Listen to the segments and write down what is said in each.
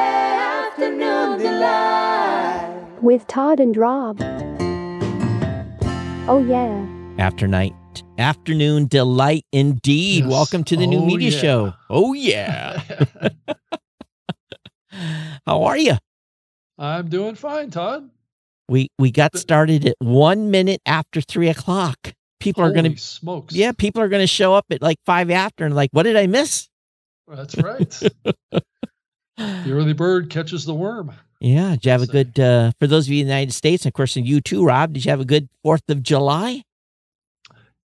Afternoon delight. with Todd and Rob. Oh, yeah. After night, afternoon delight indeed. Yes. Welcome to the new Oh, media yeah. show. Oh yeah. How are you? I'm doing fine, Todd. We we got Th- started at one minute after three o'clock. People are gonna Holy smokes. yeah, people are gonna show up at like five after and like, what did I miss? That's right. the early bird catches the worm. Yeah, did you have a good uh for those of you in the United States, and of course and you too, Rob, did you have a good Fourth of July?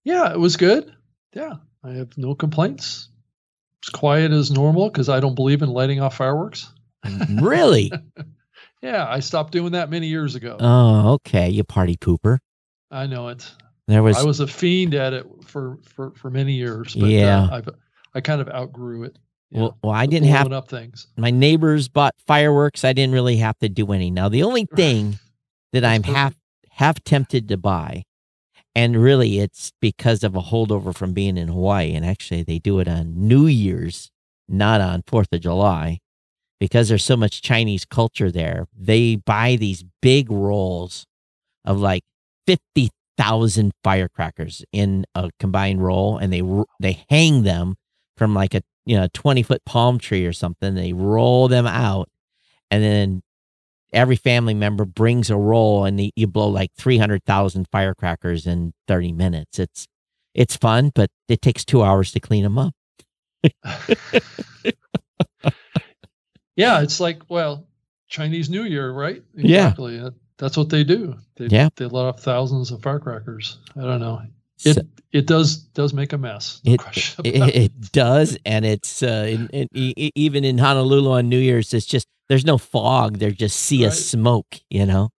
Yeah, it was good. Yeah, I have no complaints. It's quiet as normal because I don't believe in lighting off fireworks. really? Yeah, I stopped doing that many years ago. Oh, okay. You party pooper. I know it. There was I was a fiend at it for for for many years. But, Yeah. uh, I've I kind of outgrew it. You well, well, I didn't have up things. my neighbors bought fireworks. I didn't really have to do any. Now, the only thing that I'm half half tempted to buy, and really it's because of a holdover from being in Hawaii, and actually they do it on New Year's, not on Fourth of July, because there's so much Chinese culture there. They buy these big rolls of like fifty thousand firecrackers in a combined roll, and they they hang them from like a you know twenty foot palm tree or something. They roll them out, and then every family member brings a roll, and the, you blow like three hundred thousand firecrackers in thirty minutes. It's it's fun, but it takes two hours to clean them up. Yeah, it's like well, Chinese New Year, right? Yeah. Exactly. Uh, That's what they do. They, Yeah. they let off thousands of firecrackers. I don't know. It it does does make a mess. No It- it, it. does, and it's uh, in, in, even in Honolulu on New Year's. It's just there's no fog. There's just sea of Right. smoke. You know,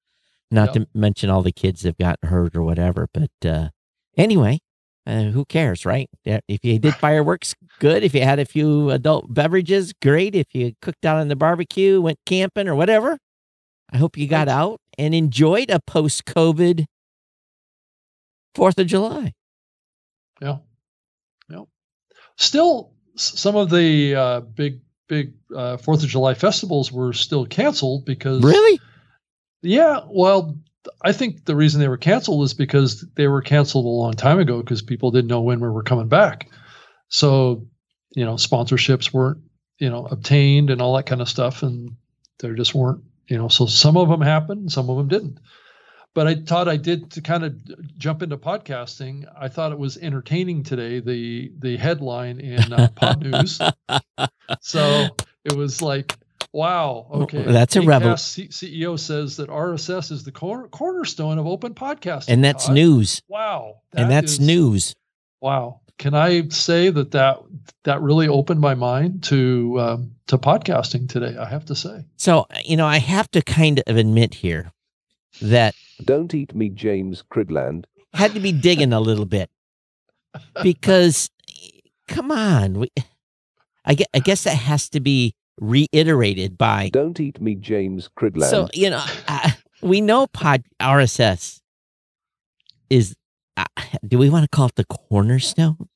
not Yep. to mention all the kids have gotten hurt or whatever. But uh, anyway, uh, who cares, right? If you did fireworks, good. If you had a few adult beverages, great. If you cooked out on the barbecue, went camping or whatever, I hope you got out and enjoyed a post-COVID Fourth of July. Yeah. Yeah. Still, some of the uh, big big uh, Fourth of July festivals were still canceled because Really? Yeah, well, I think the reason they were canceled is because they were canceled a long time ago because people didn't know when we were coming back. So, you know, sponsorships weren't, you know, obtained and all that kind of stuff, and there just weren't, you know. So some of them happened, some of them didn't. But I thought I did to kind of jump into podcasting. I thought it was entertaining today. The the headline in uh, Podnews. So it was like, wow, okay. that's a rebel- C- CEO says that RSS is the cor- cornerstone of open podcasting. And that's Todd. news. Wow. and that's is- news. Wow. Can I say that that that really opened my mind to um, to podcasting today? I have to say. So, you know, I have to kind of admit here that Don't eat me, James Cridland. had to be digging a little bit because come on, we, I guess, I guess that has to be reiterated by Don't eat me, James Cridland. so you know uh, we know pod RSS is uh, do we want to call it the cornerstone?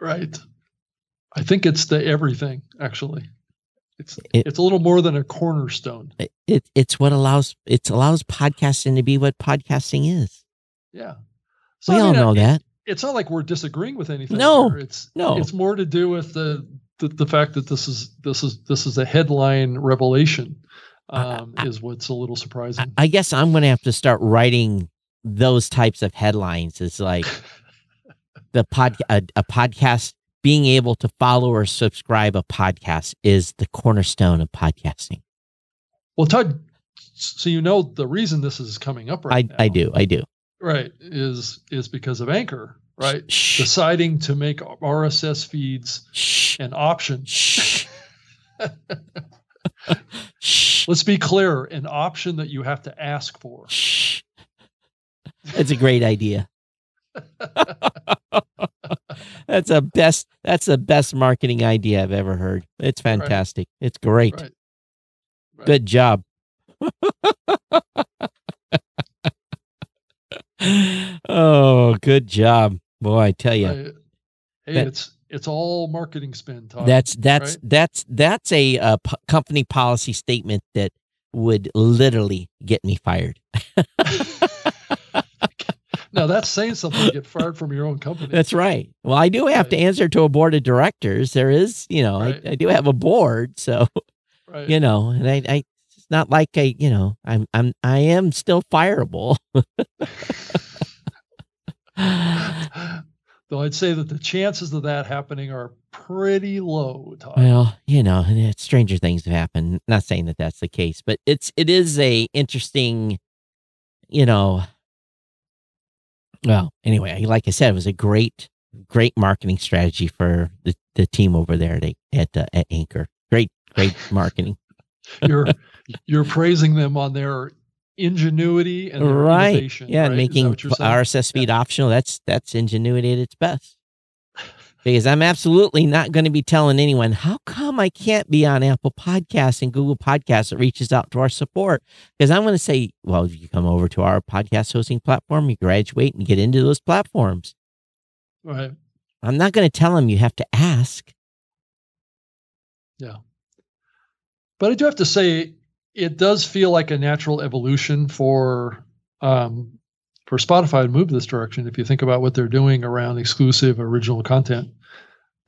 Right. I think it's the everything. Actually, it's It- it's a little more than a cornerstone. It, it it's what allows it allows podcasting to be what podcasting is. Yeah. so, we I all mean, know it- that. it's not like we're disagreeing with anything. No, here. it's no. It's more to do with the the, the fact that this is this is this is a headline revelation. Um, I- is what's a little I, surprising. I guess I'm going to have to start writing those types of headlines. It's like the pod a, a podcast being able to follow or subscribe a podcast is the cornerstone of podcasting. well, Todd, so you know the reason this is coming up right I, I do. I do. right? Is is because of Anchor, right? Shh. Deciding to make RSS feeds Shh. an option. Shh. Let's be clear, an option that you have to ask for. That's a great idea. that's a best that's the best marketing idea I've ever heard. It's fantastic. It's great. Right. Right. Good job. oh, good job. Boy, I tell you. Hey, That- it's it's all marketing spend That's that's right? that's that's a, uh company policy statement that would literally get me fired. now that's saying something. Get fired from your own company. That's right. Well, I do have to answer to a board of directors. There is, you know, Right. I, I do have a board, so right. you know, and I, I it's not like I, you know, I'm I'm I am still fireable. Though I'd say that the chances of that happening are pretty low, Todd. Well, you know, stranger things have happened. Not saying that that's the case, but it's it is a interesting, you know. Well, anyway, like I said, it was a great, great marketing strategy for the, the team over there at at, uh, at Anchor. Great, great marketing. you're you're praising them on their ingenuity and their right? Yeah, right? Making what you're saying? RSS feed optional. That's that's ingenuity at its best. Because I'm absolutely not going to be telling anyone how come I can't be on Apple Podcasts and Google Podcasts that reaches out to our support. Because I'm going to say, well, if you come over to our podcast hosting platform, you graduate and get into those platforms. right. I'm not going to tell them you have to ask. Yeah. But I do have to say, it does feel like a natural evolution for um, for Spotify to move this direction. If you think about what they're doing around exclusive original content,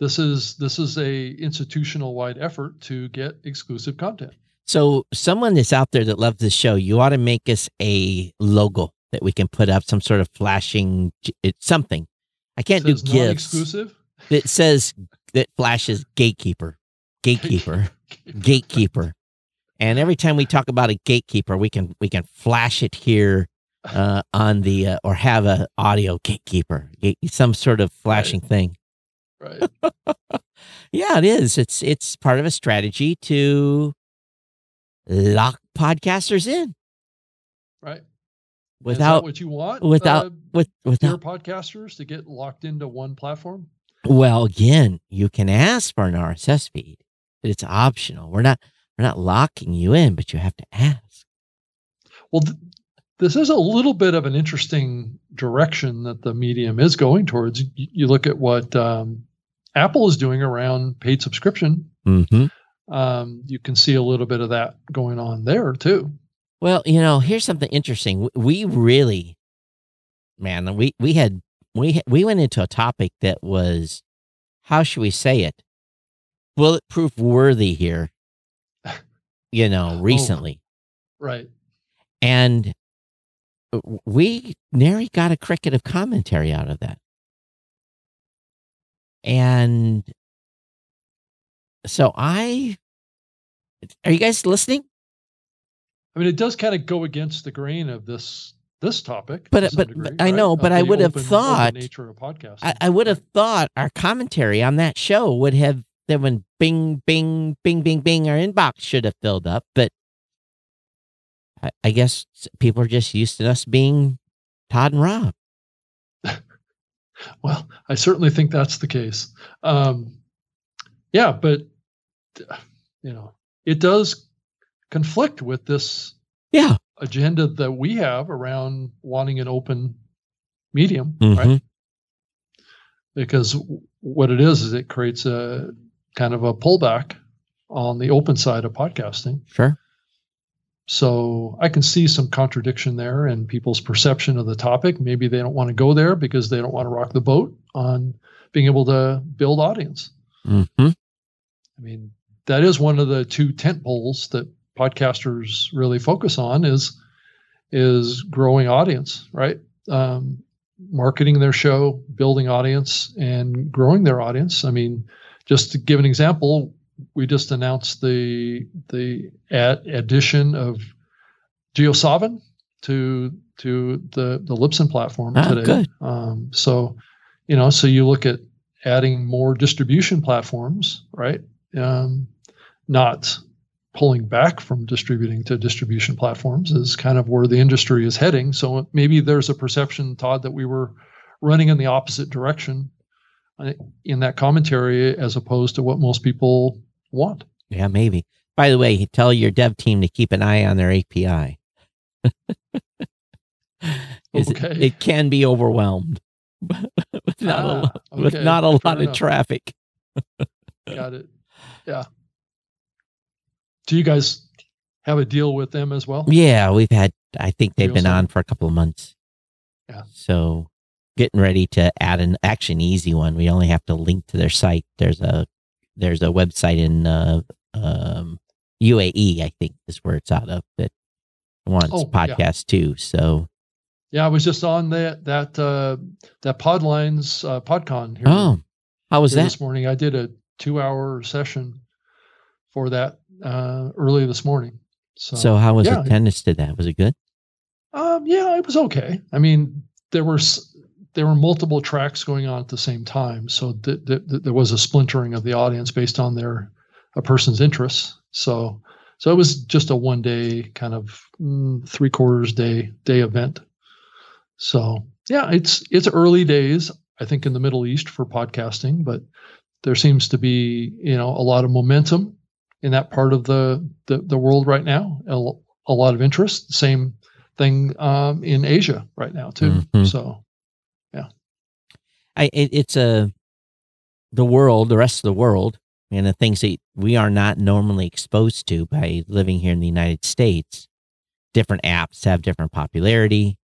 this is this is a institutional wide effort to get exclusive content. So, someone that's out there that loves this show, you ought to make us a logo that we can put up, some sort of flashing, something. I can't do gifts. non-exclusive. that says that flashes gatekeeper, gatekeeper, gatekeeper. And every time we talk about a gatekeeper, we can we can flash it here uh, on the uh, or have a audio gatekeeper, some sort of flashing thing. Right. Yeah, it is. It's it's part of a strategy to lock podcasters in Right. Without what you want without- uh, with your without. podcasters to get locked into one platform? Well, again, you can ask for an RSS feed, but it's optional. We're not we're not locking you in, but you have to ask. Well, th- this is a little bit of an interesting direction that the medium is going towards. You look at what um, Apple is doing around paid subscription. Mm-hmm. Um, you can see a little bit of that going on there too. Well, you know, here's something interesting. We really, man, we we had we we went into a topic that was, how should we say it, bulletproof worthy here. You know, recently, Right. and we nary got a cricket of commentary out of that. And so I, are you guys listening? I mean, it does kind of go against the grain of this this topic. But- to but- degree, but I know, of but I would have open- open thought- nature of podcasting. I, I would have thought our commentary on that show would have that when bing, bing, bing, bing, bing, our inbox should have filled up. But I, I guess people are just used to us being Todd and Rob. Well, I certainly think that's the case. Um, yeah, but you know, it does conflict with this Yeah. agenda that we have around wanting an open medium, right? Mhm. Because w- what it is is it creates a kind of a pullback on the open side of podcasting. Sure. So I can see some contradiction there in people's perception of the topic. Maybe they don't want to go there because they don't want to rock the boat on being able to build audience. hmm I mean, that is one of the two tent poles that podcasters really focus on is is growing audience, right? Um, marketing their show, building audience, and growing their audience. I mean, just to give an example, we just announced the the ad, addition of JioSaavn to to the the Libsyn platform Ah, today. Um, so, you know, so you look at adding more distribution platforms, right? Um, not pulling back from distributing to distribution platforms is kind of where the industry is heading. So maybe there's a perception, Todd, that we were running in the opposite direction in that commentary as opposed to what most people want. Yeah, maybe. By the way, tell your dev team to keep an eye on their API. it- Okay. it can be overwhelmed. with not a, Ah, lo- with not a fair lot of traffic. Got it. Yeah. Do you guys have a deal with them as well? Yeah, we've had. I think they've been on for a couple of months. Yeah. So getting ready to add an action easy one. We only have to link to their site. There's a there's a website in uh, um, UAE, I think, is where it's out of that wants Oh, yeah. too. So Yeah, I was just on that that uh, that Podlines uh, PodCon here, oh, how was that? this morning. I did a two hour session for that uh, early this morning. So, So how was yeah, attendance to that? Was it good? Um, yeah, it was okay. I mean, there were there were multiple tracks going on at the same time, so th- th- th- there was a splintering of the audience based on their a person's interests. So, so it was just a one day kind of mm, three quarters day day event. So, yeah, it's it's early days. I think in the Middle East for podcasting, but there seems to be you know a lot of momentum in that part of the the, the world right now. A lot of interest. Same thing um, in Asia right now too. Mhm. So I it, it's a the world, the rest of the world, and the things that we are not normally exposed to by living here in the United States. Different apps have different popularity.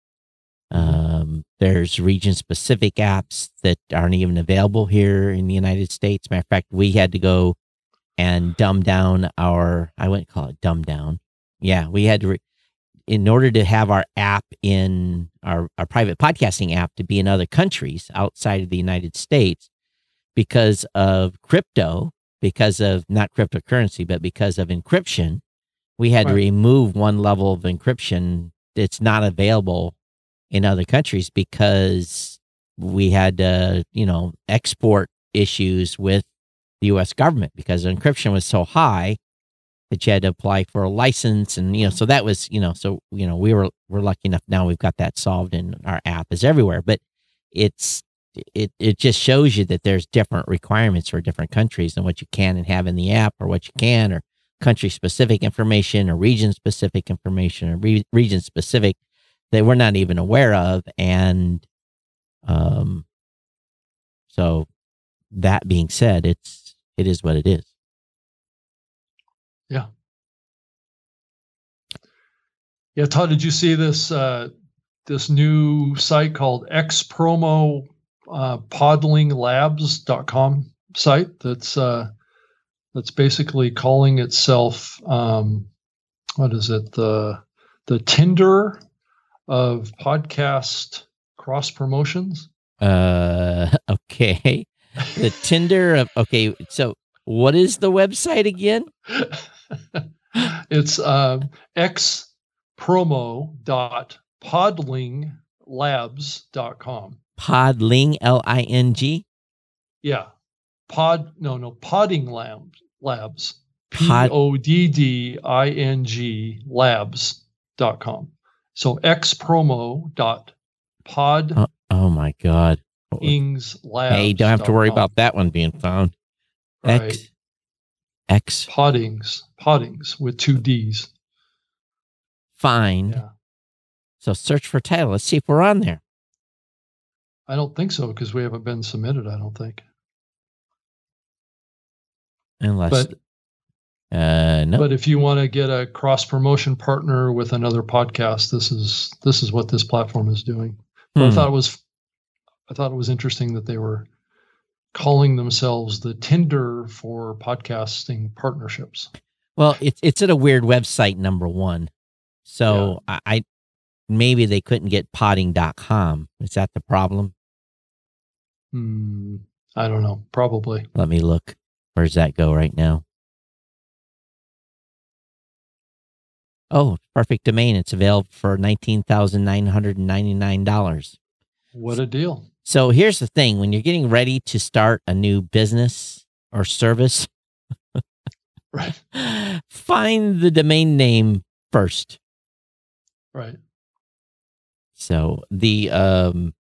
Um, there's region specific apps that aren't even available here in the United States. Matter of fact, we had to go and dumb down our, I wouldn't call it dumb down. Yeah, we had to, re- in order to have our app in our, our private podcasting app to be in other countries outside of the United States because of crypto, because of not cryptocurrency, but because of encryption, we had to remove one level of encryption that's not available in other countries because we had uh, you know export issues with the U.S. government because encryption was so high that you had to apply for a license and you know so that was you know so you know we were we're lucky enough now we've got that solved and our app is everywhere but it's it it just shows you that there's different requirements for different countries and what you can and have in the app or what you can or country specific information or region specific information or re- region specific that we're not even aware of and um so that being said it's it is what it is yeah, Yeah, Todd, did you see this uh, this new site called xpromo uh, podlinglabs.com site that's uh, that's basically calling itself um, what is it the the Tinder of podcast cross promotions. uh okay. The tinder of okay so what is the website again it's um, x promo dot podlinglabs.com. podling l-i-n-g Yeah. Pod no no podding labs labs. P O D D I N G labs.com. So x promo dot pod Uh, oh my god ings labs. hey don't have to worry about that one being found right. x x poddings poddings with two D's. find Yeah. so search for title let's see if we're on there I don't think so because we haven't been submitted, I don't think. unless But uh no But if you want to get a cross promotion partner with another podcast, this is this is what this platform is doing. But I Hmm. thought it was I thought it was interesting that they were calling themselves the Tinder for podcasting partnerships. Well, it's it's at a weird website number one. So I, I maybe they couldn't get podding.com. Is that the problem? Hmm, I don't know. Probably. Let me look. Where's that go right now? Oh, perfect domain. It's available for nineteen thousand nine hundred and ninety nine dollars. What a deal. So here's the thing: when you're getting ready to start a new business or service, Right. find the domain name first. Right. So the um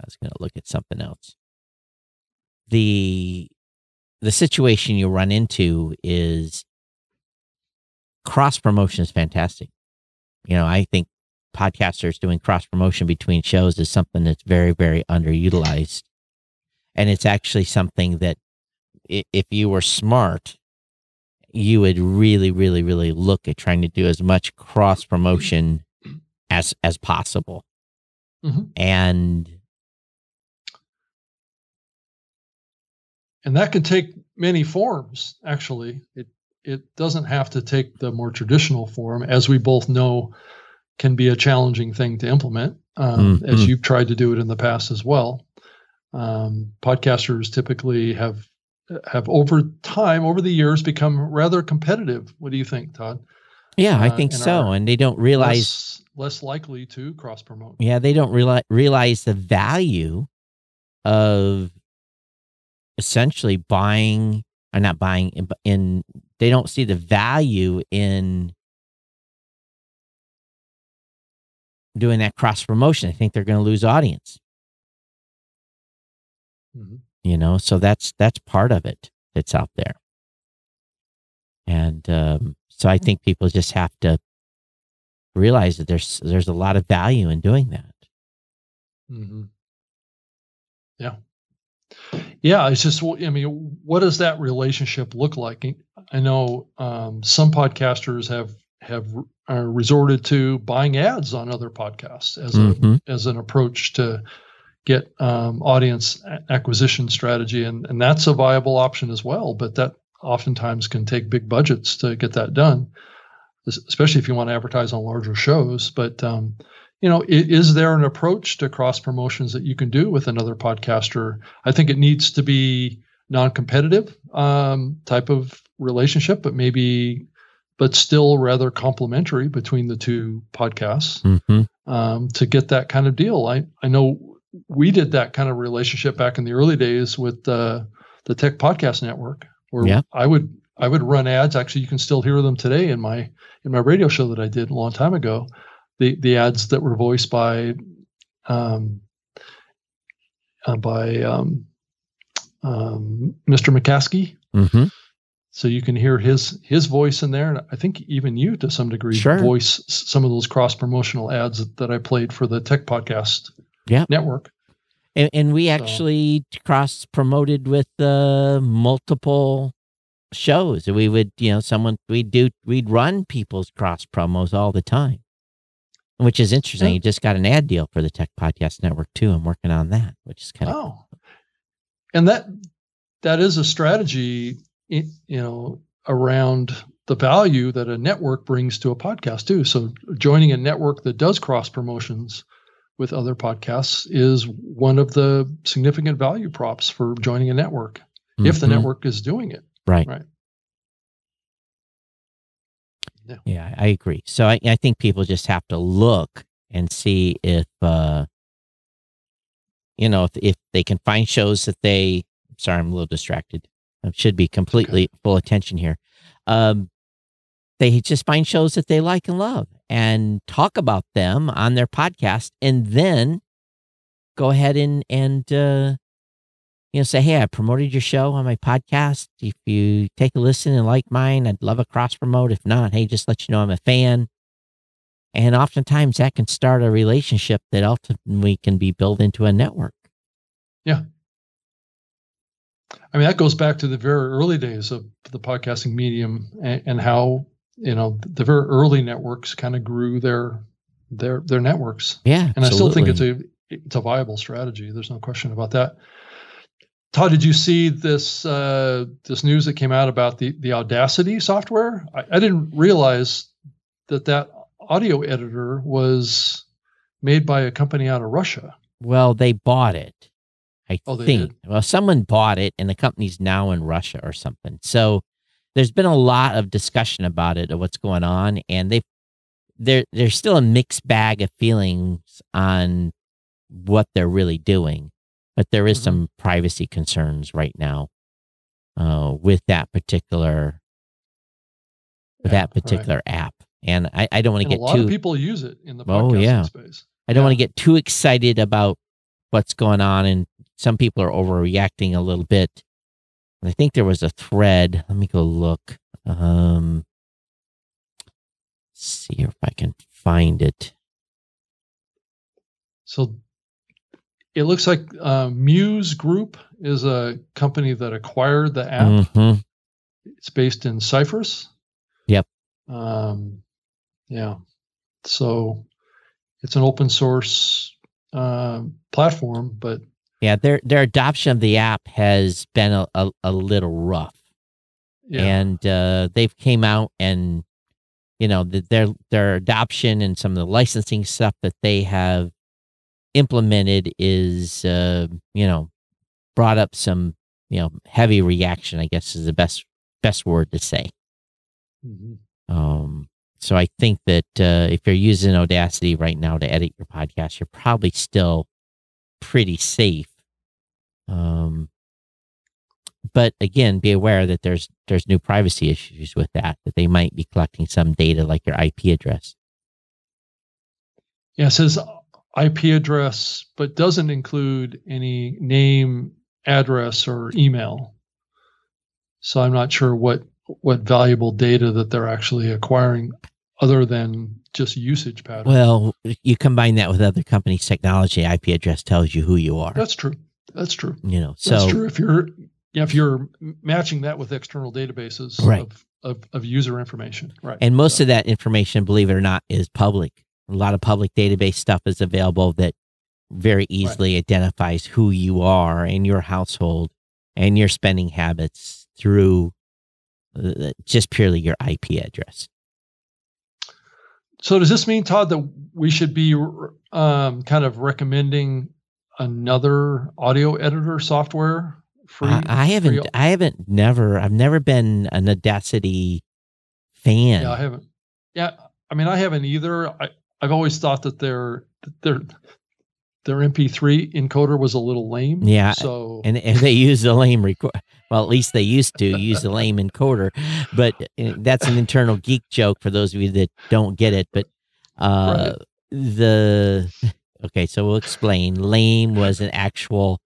I was going to look at something else. The the situation you run into is cross promotion is fantastic. You know, I think podcasters doing cross promotion between shows is something that's very, very underutilized. And it's actually something that if you were smart, you would really, really, really look at trying to do as much cross promotion as as possible. Mhm. And and that can take many forms actually it it doesn't have to take the more traditional form as we both know can be a challenging thing to implement um, as Mhm. you've tried to do it in the past as well um, podcasters typically have have over time over the years become rather competitive what do you think todd yeah, I Uh, think and so. And they don't realize less, less likely to cross promote Yeah, they don't realize realize the value of essentially buying or not buying in, in they don't see the value in doing that cross promotion. I think they're going to lose audience, Mhm. you know. So that's that's part of it that's out there, and um, so I think people just have to realize that there's there's a lot of value in doing that. hmm Yeah. Yeah. It's just, I mean, what does that relationship look like? I know um, some podcasters have have uh, resorted to buying ads on other podcasts as Mhm. a as an approach to get um, audience acquisition strategy, and and that's a viable option as well. But that oftentimes can take big budgets to get that done, especially if you want to advertise on larger shows. But um, you know, is there an approach to cross promotions that you can do with another podcaster? I think it needs to be non-competitive um, type of relationship, but maybe, but still rather complementary between the two podcasts Mm-hmm. um, to get that kind of deal. I I know we did that kind of relationship back in the early days with the the Tech Podcast Network, where Yeah. I would I would run ads. Actually, you can still hear them today in my in my radio show that I did a long time ago. The the ads that were voiced by um, uh, by um, um, Mr. McCaskey. Mm-hmm. So you can hear his his voice in there, and I think even you to some degree Sure. voice some of those cross promotional ads that, I played for the Tech Podcast Yeah. Network. And, and we So- actually cross promoted with uh, multiple shows. We would, you know, someone we'd do we'd run people's cross promos all the time, which is interesting. Yeah. You just got an ad deal for the Tech Podcast Network too. I'm working on that, which is kind of Oh, and that that is a strategy, you know, around the value that a network brings to a podcast too. So joining a network that does cross promotions with other podcasts is one of the significant value props for joining a network if the Mhm. network is doing it. right, right. yeah, I agree. So I, I think people just have to look and see if, uh, you know, if, if they can find shows that they. Sorry, I'm a little distracted. Should be completely full attention here. Um, they just find shows that they like and love and talk about them on their podcast, and then go ahead and and uh, you know say, "Hey, I promoted your show on my podcast. If you take a listen and like mine, I'd love a cross promote. If not, hey, just let you know I'm a fan." And oftentimes that can start a relationship that ultimately can be built into a network. I mean, that goes back to the very early days of the podcasting medium and, and how you know the very early networks kind of grew their their their networks. Yeah, And I still think it's a it's a viable strategy. There's no question about that. Todd, did you see this uh, this news that came out about the the Audacity software? I, I didn't realize that that audio editor was made by a company out of Russia. Well, they bought it. I Oh, think. Well, someone bought it and the company's now in Russia or something. So there's been a lot of discussion about it of what's going on and they there there's still a mixed bag of feelings on what they're really doing. But there is Mhm. some privacy concerns right now uh, with that particular Yeah, that particular app. And I, I don't want to get lot too of people use it in the Oh, yeah. space. I don't Yeah. want to get too excited about what's going on, and some people are overreacting a little bit. And I think there was a thread. Let me go look. Um, see if I can find it. So it looks like uh, Muse Group is a company that acquired the app. Mhm. It's based in Cyprus. Yep. Um, yeah. So it's an open source uh, platform, but Yeah, their their adoption of the app has been a, a, a little rough. yeah. and uh, they've came out and you know th- their their adoption and some of the licensing stuff that they have implemented is uh, you know brought up some you know heavy reaction. I guess is the best best word to say. Mhm. Um, so I think that uh, if you're using Audacity right now to edit your podcast, you're probably still pretty safe. Um, but again, be aware that there's there's new privacy issues with that. That they might be collecting some data like your IP address. Yeah, says IP address, but doesn't include any name, address, or email. So I'm not sure what what valuable data that they're actually acquiring, other than just usage patterns. Well, you combine that with other companies' technology. IP address tells you who you are. that's true. That's true. you know, That's so true. If you're yeah, if you're matching that with external databases Right. of, of of user information, right? And most So- of that information, believe it or not, is public. A lot of public database stuff is available that very easily identifies who you are and your household and your spending habits through uh, just purely your IP address. So does this mean, Todd, that we should be um, kind of recommending another audio editor software? Free, I, I haven't, free- I haven't, never, I've never been an Audacity fan. Yeah, I haven't. Yeah, I mean, I haven't either. I I've always thought that their their their MP3 encoder was a little lame. Yeah, So and, and they use the lame record. Well, at least they used to use the lame encoder, but uh, that's an internal geek joke for those of you that don't get it. But uh, the okay, so we'll explain. Lame was an actual.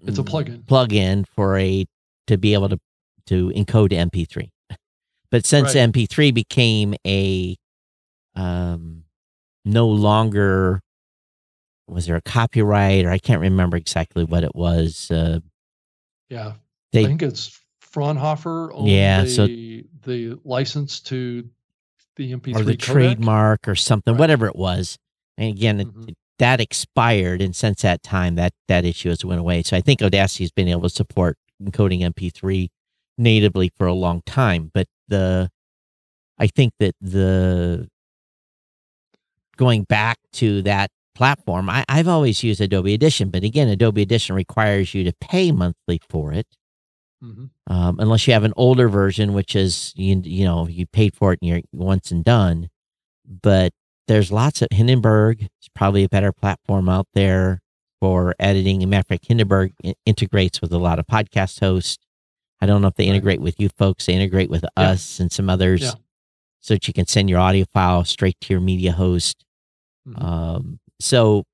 It's a plugin. Plug-in for a to be able to to encode MP3. But since Right. MP3 became a um, no longer was there a copyright or I can't remember exactly what it was. Uh, yeah, they I think it's Fraunhofer Yeah, the, so- the license to the MP3 or the codec. trademark or something, Right. whatever it was. And again, it- Mhm. that expired, and since that time, that that issue has went away. So I think Audacity has been able to support encoding MP3 natively for a long time. But the, I think that the going back to that platform, I, I've always used Adobe Audition, but again, Adobe Audition requires you to pay monthly for it Mhm. um, unless you have an older version, which is you you know you paid for it and you're once and done. But there's lots of Hindenburg. It's probably a better platform out there for editing. And matter of fact, Hindenburg integrates with a lot of podcast hosts. I don't know if they integrate with you folks. They integrate with us and some others, Yeah. so that you can send your audio file straight to your media host. Mhm. Um, so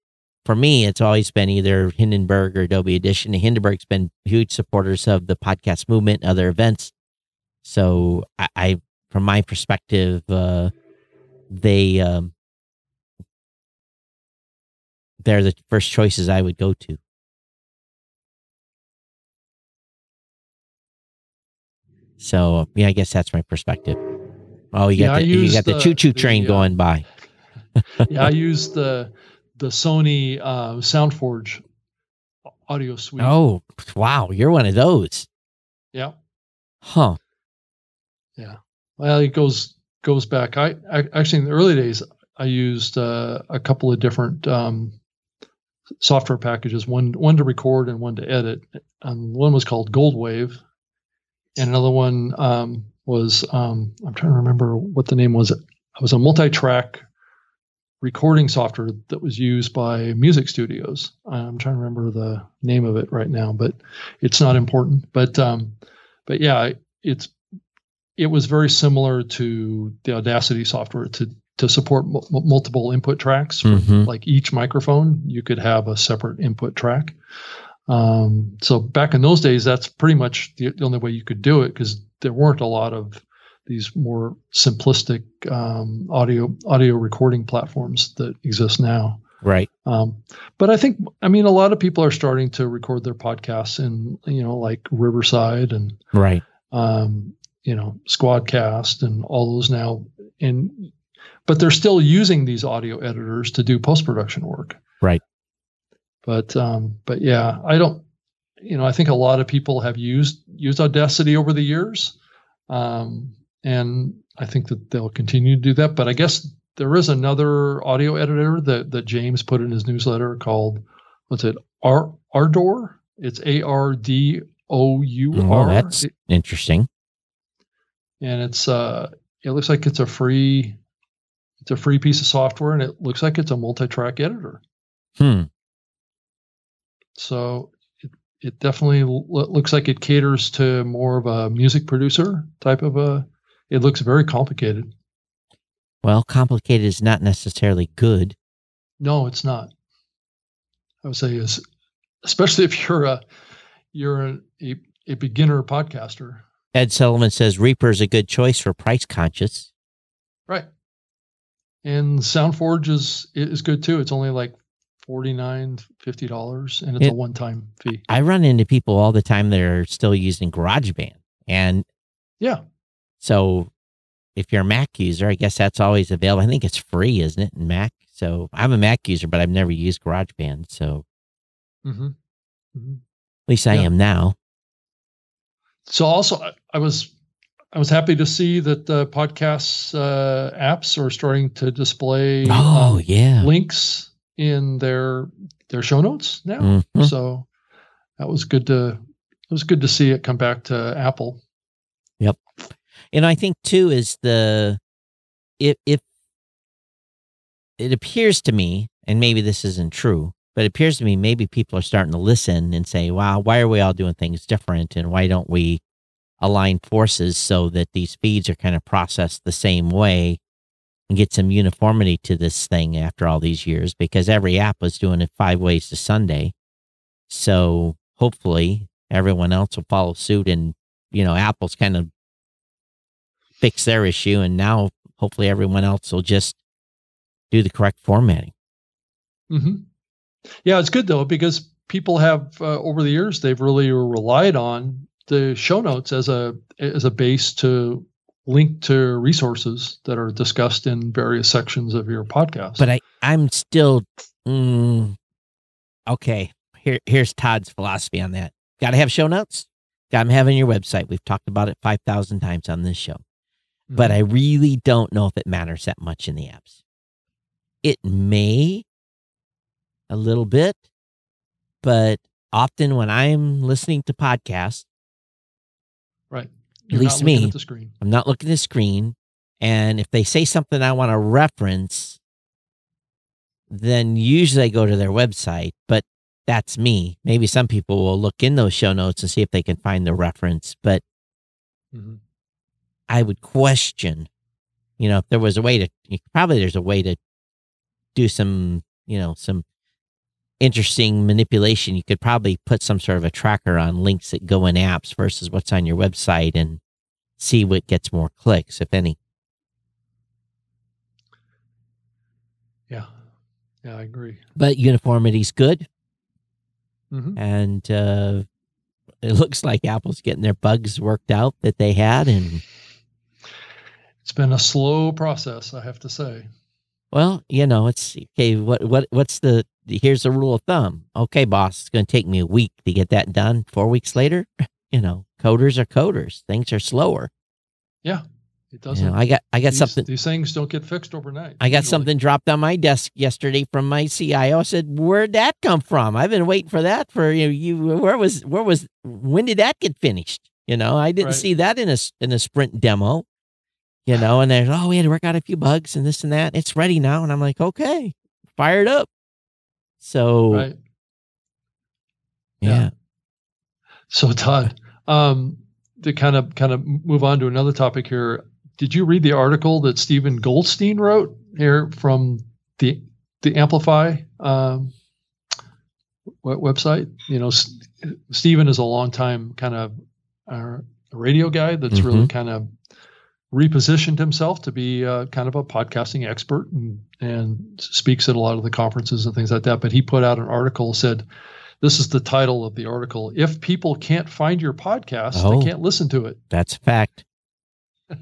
for me, it's always been either Hindenburg or Adobe Audition. Hindenburg's been huge supporters of the podcast movement, and other events. So I, I from my perspective, uh, they um, they're the first choices I would go to. So yeah, I guess that's my perspective. Oh, you Yeah, got the you got the the- choo choo the, train uh, going by. yeah, I use the the Sony uh, SoundForge audio suite. Oh wow, you're one of those, yeah. huh? Yeah. Well, it goes goes back. I, I actually in the early days I used uh, a couple of different um, software packages. One one to record and one to edit. Um, one was called Goldwave, and another one um, was um, I'm trying to remember what the name was. It was a multi-track recording software that was used by music studios. I'm trying to remember the name of it right now, but it's not important. But um, but yeah, it's it was very similar to the Audacity software to to support m- multiple input tracks. Mhm. Like each microphone, you could have a separate input track. Um, so back in those days, that's pretty much the, the only way you could do it because there weren't a lot of these more simplistic um, audio audio recording platforms that exist now. Right. Um, but I think, I mean, a lot of people are starting to record their podcasts in, you know, like Riverside and, Right. um, you know, Squadcast and all those now. And, but they're still using these audio editors to do post production work. Right. But, um, but yeah, I don't, you know, I think a lot of people have used used Audacity over the years, um, and I think that they'll continue to do that. But I guess there is another audio editor that that James put in his newsletter called what's it? Ar Ardour. It's A R D O U R. that's interesting. and it's uh, it looks like it's a free, it's a free piece of software, and it looks like it's a multi-track editor. Hmm. So it, it definitely lo- looks like it caters to more of a music producer type of a. It looks very complicated. Well, complicated is not necessarily good. No, it's not. I would say is, especially if you're a you're a, a, a beginner podcaster, Ed Sullivan says Reaper is a good choice for price conscious. right? And SoundForge is is good too. It's only like 49 50 dollars, and it's It- a one time fee. I run into people all the time that are still using GarageBand. And Yeah, so if you're a Mac user, I guess that's always available. I think it's free, isn't it, in Mac? So I'm a Mac user, but I've never used GarageBand. So hmm hmm at least I Yeah. am now. So also, I, was I was happy to see that the podcasts uh, apps are starting to display Oh, um, yeah. links in their their show notes now. Mhm. So that was good to it was good to see it come back to Apple. And I think too is the if if it appears to me, and maybe this isn't true, but it appears to me maybe people are starting to listen and say, "Wow, why are we all doing things different, and why don't we align forces so that these feeds are kind of processed the same way and get some uniformity to this thing after all these years?" Because every app was doing it five ways to Sunday, so hopefully everyone else will follow suit, and you know, Apple's kind of fix their issue and now hopefully everyone else will just do the correct formatting. Hmm Yeah, it's good though because people have uh, over the years they've really relied on the show notes as a as a base to link to resources that are discussed in various sections of your podcast. but i i'm still mm, okay here here's todd's philosophy on that. Gotta have show notes. Gotta have them on your website. We've talked about it 5000 times on this show but I really don't know if it matters that much in the apps. It may a little bit, but often when I'm listening to podcasts, right, at least me. at the screen. I'm not looking at the screen. And if they say something I want to reference, then usually I go to their website, but that's me. Maybe some people will look in those show notes and see if they can find the reference, but Mhm. I would question, you know, if there was a way to, probably there's a way to do some, you know, some interesting manipulation. You could probably put some sort of a tracker on links that go in apps versus what's on your website and see what gets more clicks, if any. Yeah, yeah, I agree. But uniformity's good. hmm And uh, it looks like Apple's getting their bugs worked out that they had. And It's been a slow process, I have to say. Well, you know, it's okay. What what what's the here's the rule of thumb. Okay, boss, it's going to take me a week to get that done. Four weeks later, you know, coders are coders. Things are slower. Yeah, it doesn't. know, I got I got these, something. These things don't get fixed overnight. I got usually. something dropped on my desk yesterday from my CIO. I said, "Where'd that come from? I've been waiting for that for you. You where was where was when did that get finished? You know, I didn't Right. see that in a in a sprint demo. You know, and there's oh we had to work out a few bugs and this and that. It's ready now, and I'm like, okay, fired up. So Right. yeah. Yeah. So Todd, um, to kind of kind of move on to another topic here, did you read the article that Stephen Goldstein wrote here from the the Amplifi um, website? You know, S- Stephen is a longtime kind of uh, radio guy that's really kind of repositioned himself to be uh, kind of a podcasting expert and, and speaks at a lot of the conferences and things like that. But he put out an article said, "This is the title of the article: If people can't find your podcast, Oh. they can't listen to it." That's a fact.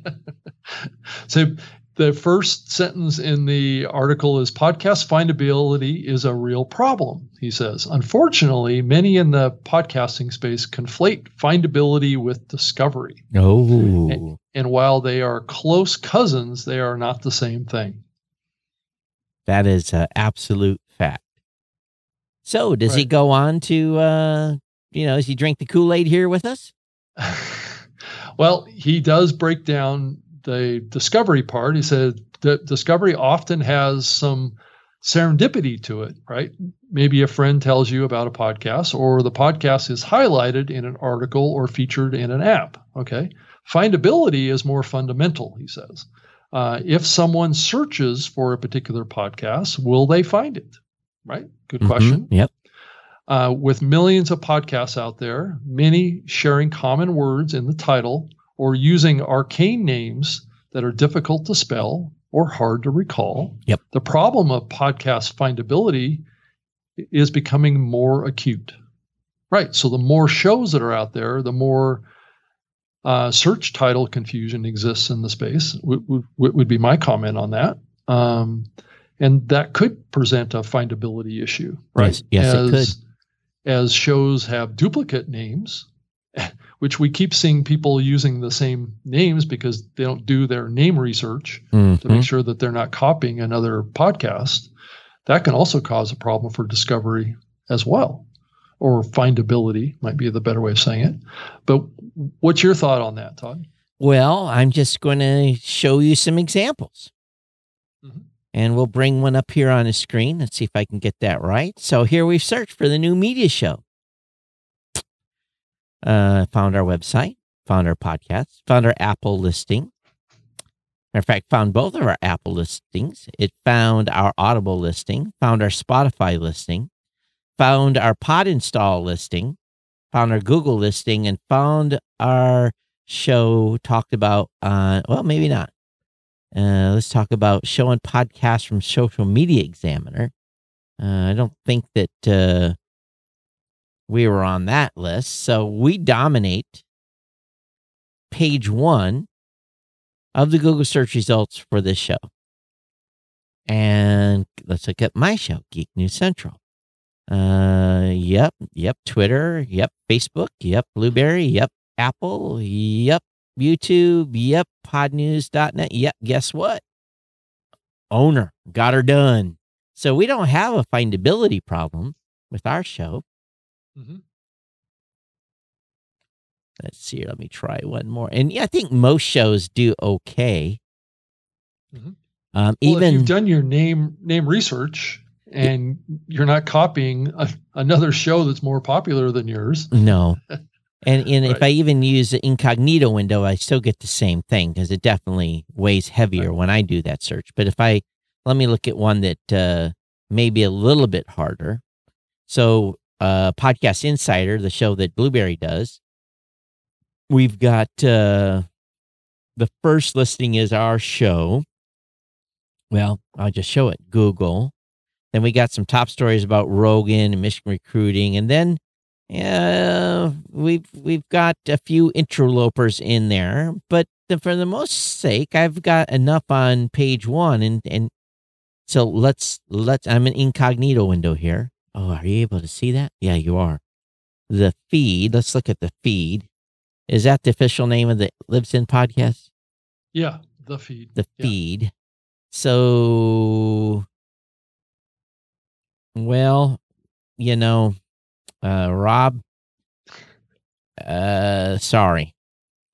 So the first sentence in the article is podcast findability is a real problem, he says. Unfortunately, many in the podcasting space conflate findability with discovery. Oh, And while they are close cousins, they are not the same thing. that is an absolute fact. So, does he go on to, uh, you know, does he drink the Kool Aid here with us? well, he does break down the discovery part. He said that discovery often has some serendipity to it, right? Maybe a friend tells you about a podcast, or the podcast is highlighted in an article or featured in an app. Okay. Findability is more fundamental, he says. Uh, if someone searches for a particular podcast, will they find it? Right? Good Mhm. question. Yep. Uh, with millions of podcasts out there, many sharing common words in the title or using arcane names that are difficult to spell or hard to recall. Yep. The problem of podcast findability is becoming more acute. Right. So the more shows that are out there, the more uh, search title confusion exists in the space. Would, would, would be my comment on that. Um, and that could present a findability issue, right? Yes, yes, it as, As shows have duplicate names, which we keep seeing people using the same names because they don't do their name research to Mhm. make sure that they're not copying another podcast. That can also cause a problem for discovery as well, or findability might be the better way of saying it. But what's your thought on that, Todd? Well, I'm just going to show you some examples. Mhm. And we'll bring one up here on the screen. Let's see if I can get that right. So here we've searched for the new media show. Uh, found our website, found our podcast, found our Apple listing. Matter of fact, found both of our Apple listings. It found our Audible listing, found our Spotify listing, found our Pod Install listing, found our Google listing, and found our show talked about on, well, maybe not. Uh, let's talk about show and podcast from Social Media Examiner. Uh, I don't think that uh, we were on that list. So we dominate page one of the Google search results for this show. And let's look at my show, Geek News Central. Uh, yep, yep, Twitter, yep, Facebook, yep, Blubrry, yep, Apple, yep, YouTube, yep, podnews.net, yep, guess what? Owner, got her done. So we don't have a findability problem with our show. Mhm. Let's see, let me try one more. And yeah, I think most shows do okay. Mhm. Um, Well, if you've done your name name research and you're not copying a, another show that's more popular than yours, No. And and if I even use the incognito window, I still get the same thing because it definitely weighs heavier when I do that search. But if I let me look at one that uh, may be a little bit harder. So, uh, Podcast Insider, the show that Blubrry does, we've got uh, the first listing is our show. Well, I'll just show it Google. Then we got some top stories about Rogan and Michigan recruiting, and then yeah, we've we've got a few interlopers in there, but the, for the most sake, I've got enough on page one, and and so let's let's. I'm an incognito window here. Oh, are you able to see that? Yeah, you are. The feed. Let's look at the feed. Is that the official name of the Libsyn podcast? yeah, the feed. the Yeah. feed. So, well, you know, uh, Rob, uh, sorry.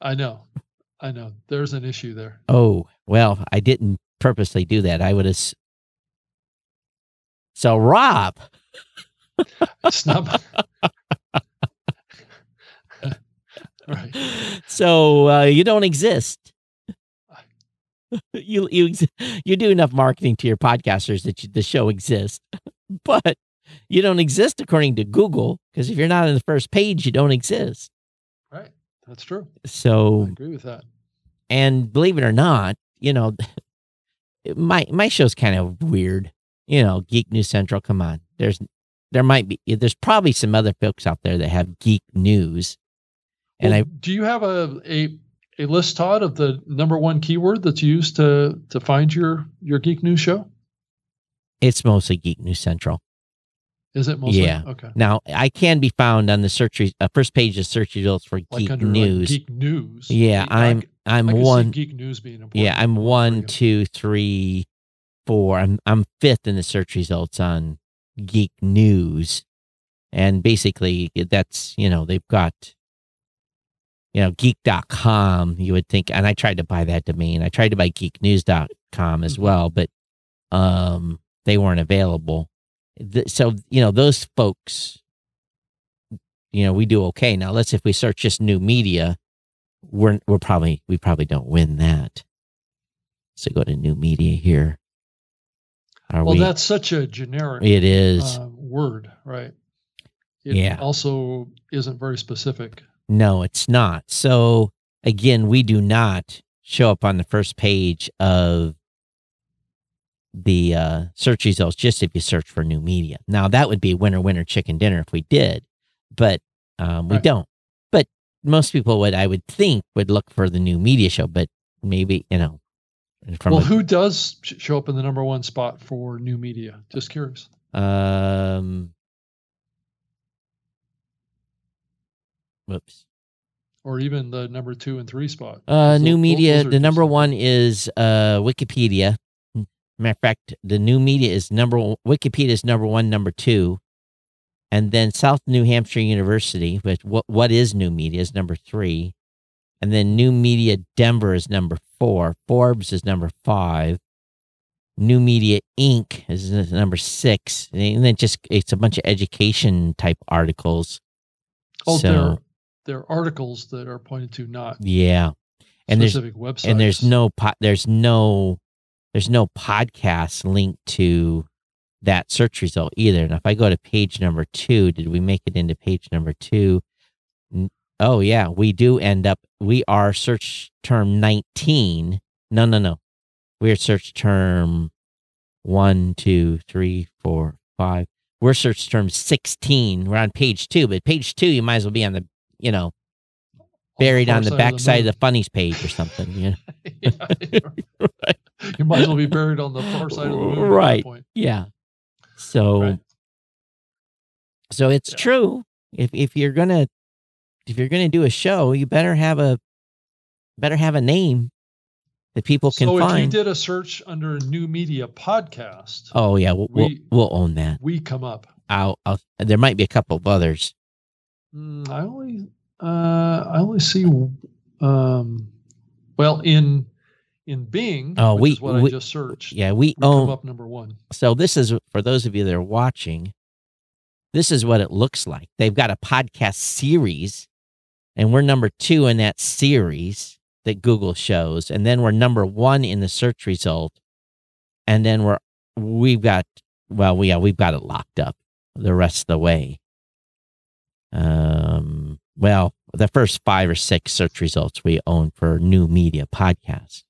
I know, I know. There's an issue there. Oh, well, I didn't purposely do that. I would have. So, Rob, Not. right. so uh, you don't exist. you you ex- you do enough marketing to your podcasters that you, the show exists, but you don't exist according to Google because if you're not on the first page, you don't exist. Right. That's true. So I agree with that. and believe it or not, you know, my my show's kind of weird. You know, Geek News Central. Come on, there's there might be there's probably some other folks out there that have geek news, and Well, I do you have a, a a list, Todd, of the number one keyword that's used to to find your your geek news show? it's mostly Geek News Central. Is it mostly? Yeah. Okay. Now I can be found on the search re- uh, first page of search results for Like Geek under News. like geek news. Yeah, I- I'm I'm one. geek news being important. Yeah, I'm one, two, three, four. I'm I'm fifth in the search results on Geek News, and basically that's you know they've got you know geek.com. You would think, and I tried to buy that domain. I tried to buy geeknews.com as Mhm. well, but um they weren't available. So you know those folks, you know we do okay. Now let's if we search just new media, we're we're probably we probably don't win that. So go to new media here. Are Well, we? that's such a generic it is. uh, word, right? It Yeah. Also, isn't very specific. no, it's not. So again, we do not show up on the first page of the uh, search results just if you search for new media. Now that would be winner winner chicken dinner if we did, but um, we Right. don't. But most people would, I would think, would look for the new media show. But maybe you know, well, a- who does show up in the number one spot for new media? Just curious. um, whoops. Or even the number two and three spot. Uh, new media. The number one is uh Wikipedia. Matter of fact, the new media is number one. Wikipedia is number one, number two, and then South New Hampshire University. Which what what is new media is number three, and then New Media Denver is number four. Forbes is number five. New Media Inc. is number six, and then just it's a bunch of education type articles. Oh, so there, there are articles that are pointed to, not yeah, and there's specific websites. and there's no po- there's no there's no podcast linked to that search result either. And if I go to page number two, did we make it into page number two? Oh yeah, we do end up. We are search term nineteen. No, no, no. We are search term one, two, three, four, five. We're search term sixteen. We're on page two, but page two, you might as well be on the you know buried on the side back side of the funnies page or something. You know? Yeah. You might as well be buried on the far side of the moon. at that Right. point. Yeah. So Right. so it's Yeah. true. If if you're gonna if you're gonna do a show, you better have a better have a name that people can so if you did a search under new media podcast, oh yeah, we'll, we- we'll own that. we come up. I'll, I'll there might be a couple of others. Mm, I only uh, I only see um, well in in Bing, Oh, we- is what we- I just searched. Yeah, we we come own up number one. so this is for those of you that are watching this is what it looks like they've got a podcast series and we're number two in that series that google shows. And then we're number one in the search result. And then we're we've got well we yeah we've got it locked up the rest of the way. Um well the first five or six search results we own for new media podcasts.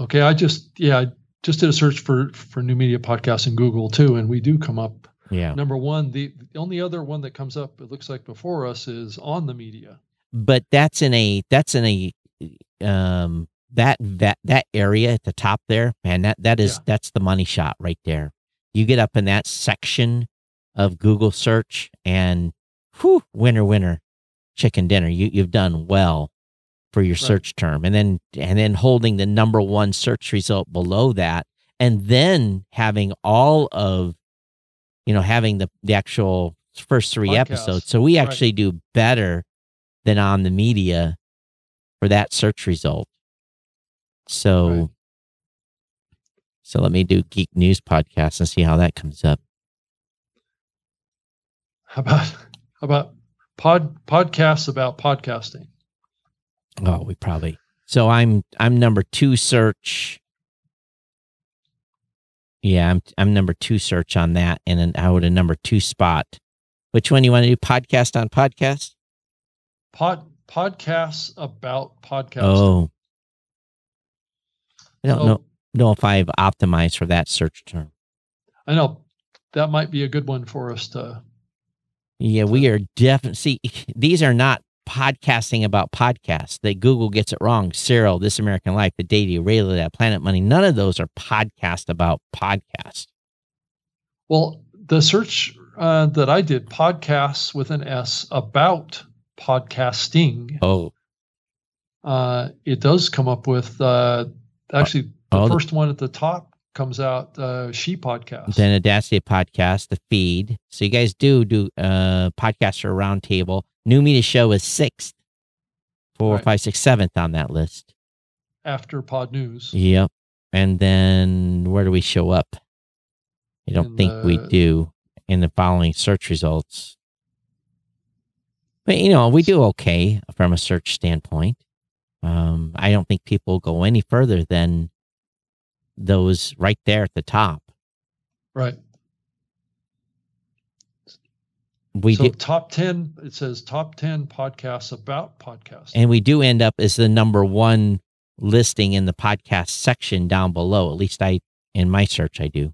Okay, I just yeah I just did a search for for new media podcast in Google too, and we do come up yeah number one. The the only other one that comes up it looks like before us is on the media. but that's in a that's in a um that that that area at the top there man that that is Yeah. that's the money shot right there you get up in that section of google search and whew, winner winner chicken dinner you you've done well for your search term and then and then holding the number one search result below that and then having all of you know having the the actual first three Podcasts. episodes so we Right. actually do better than on the media for that search result so Right. so let me do geek news podcast and see how that comes up How about how about pod podcasts about podcasting? oh we probably so i'm i'm number two search yeah i'm i'm number two search on that and then i would a number two spot which one you want to do podcast on podcast Pod podcasts about podcasting. oh I don't know know if I've optimized for that search term. I know that might be a good one for us to. Yeah, we are definitely see these are not podcasting about podcasts. That Google gets it wrong. Serial, This American Life, The Daily, Radio Lab, Planet Money. None of those are podcast about podcasts. Well, the search uh, that I did, podcasts with an S about podcasting, Oh, uh, it does come up with uh, actually the Oh, the- first one at the top comes out uh, She Podcast. then Audacity podcast, the feed. So you guys do do uh podcaster roundtable. New media show is sixth, four, Right. five, six, seventh on that list. after Podnews. Yep. And then where do we show up? I don't In think we do in the following search results. But you know, we do okay from a search standpoint. Um, I don't think people go any further than those right there at the top. Right. We so do, top 10, it says top 10 podcasts about podcasts. and we do end up as the number one listing in the podcast section down below. At least I, in my search, I do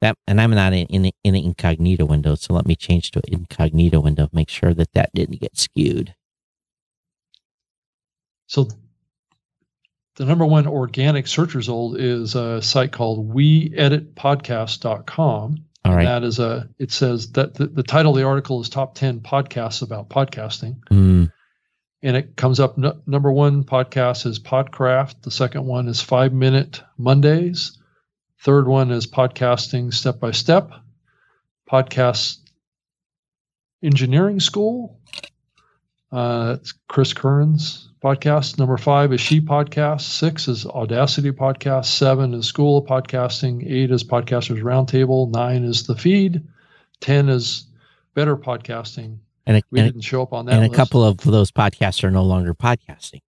that. And I'm not in, in, in an incognito window. So let me change to an incognito window. Make sure that that didn't get skewed. So the number one organic search result is a site called weeditpodcast.com. All right. That is a, it says that the, the title of the article is top 10 podcasts about podcasting. Mm, And it comes up number one podcast is Podcraft. The second one is Five Minute Mondays. Third one is Podcasting Step by Step. Podcast Engineering School. Uh, that's Chris Curran's podcast. Number five is She Podcast. Six is Audacity Podcast. Seven is School of Podcasting. Eight is Podcasters Roundtable. Nine is The Feed. Ten is Better Podcasting. and a, We and, didn't show up on that and a list. couple of those podcasts are no longer podcasting.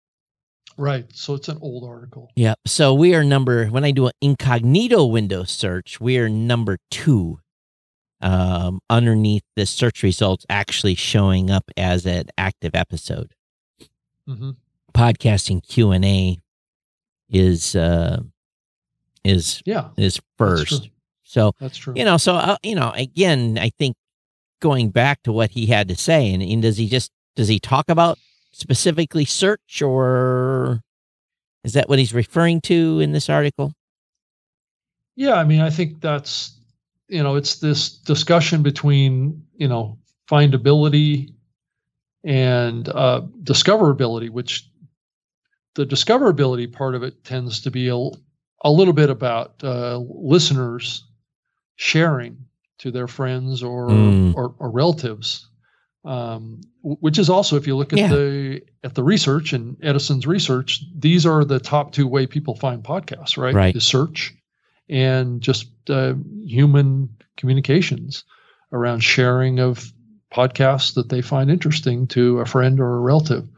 Right. So it's an old article. Yeah. So we are number, when I do an incognito window search, we are number two um, underneath the search results actually showing up as an active episode. Hmm Podcasting Q and A is uh, is Yeah, is That's first. true. So that's true. you know, so uh, you know, again, I think going back to what he had to say, and, and does he just does he talk about specifically search, or is that what he's referring to in this article? Yeah, I mean, I think that's you know, it's this discussion between you know findability and uh, discoverability, which the discoverability part of it tends to be a, a little bit about uh, listeners sharing to their friends or Mm. or, or relatives. Um, which is also, if you look at Yeah. the at the research and Edison's research, these are the top two way people find podcasts, right? Right. Is search and just uh, human communications around sharing of podcasts that they find interesting to a friend or a relative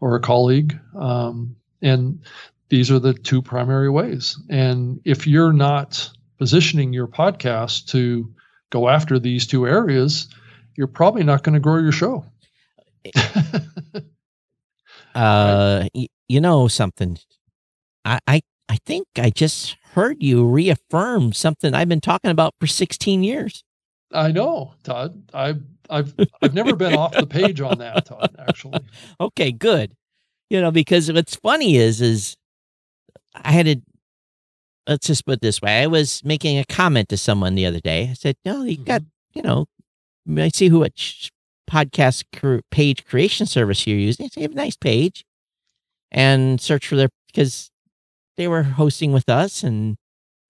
or a colleague. Um, and these are the two primary ways. And if you're not positioning your podcast to go after these two areas, you're probably not going to grow your show. Uh, you know something? I, I I think I just heard you reaffirm something I've been talking about for 16 years. I know, Todd. I've I've I've never been off the page on that, Todd. Actually, Okay, good. You know, because what's funny is, is I had to, let's just put it this way. I was making a comment to someone the other day. I said, no, you got, mm-hmm. you know, I see who what podcast page creation service you're using. They have a nice page and search for their, because they were hosting with us and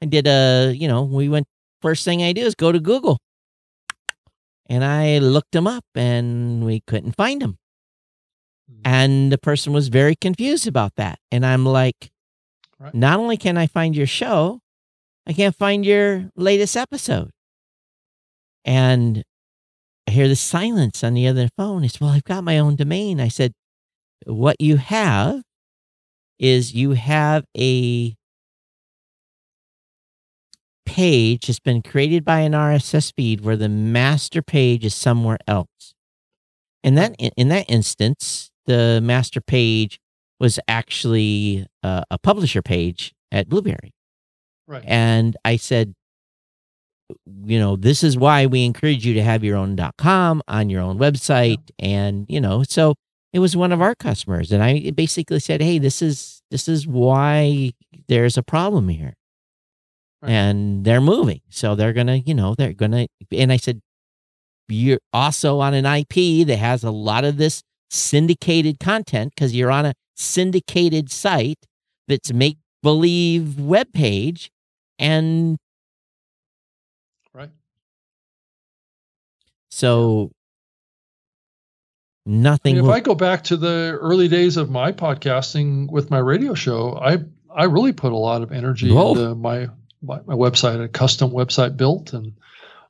I did a, you know, we went, first thing I do is go to Google and I looked him up and we couldn't find him. Hmm. And the person was very confused about that. And I'm like, Right. not only can I find your show, I can't find your latest episode. And I hear the silence on the other phone. Said, Well, I've got my own domain. I said, What you have is you have a page that's been created by an RSS feed where the master page is somewhere else. And that in that instance, the master page was actually uh, a publisher page at Blubrry. Right. And I said, you know, this is why we encourage you to have your own .com on your own website. And, you know, so it was one of our customers. And I basically said, Hey, this is, this is why there's a problem here. Right. And they're moving. So they're going to, you know, they're going to, and I said, you're also on an IP that has a lot of this syndicated content because you're on a syndicated site that's make believe web page and Right. so I mean, nothing if I go back to the early days of my podcasting with my radio show, I I really put a lot of energy Whoa. into my my website, a custom website built, and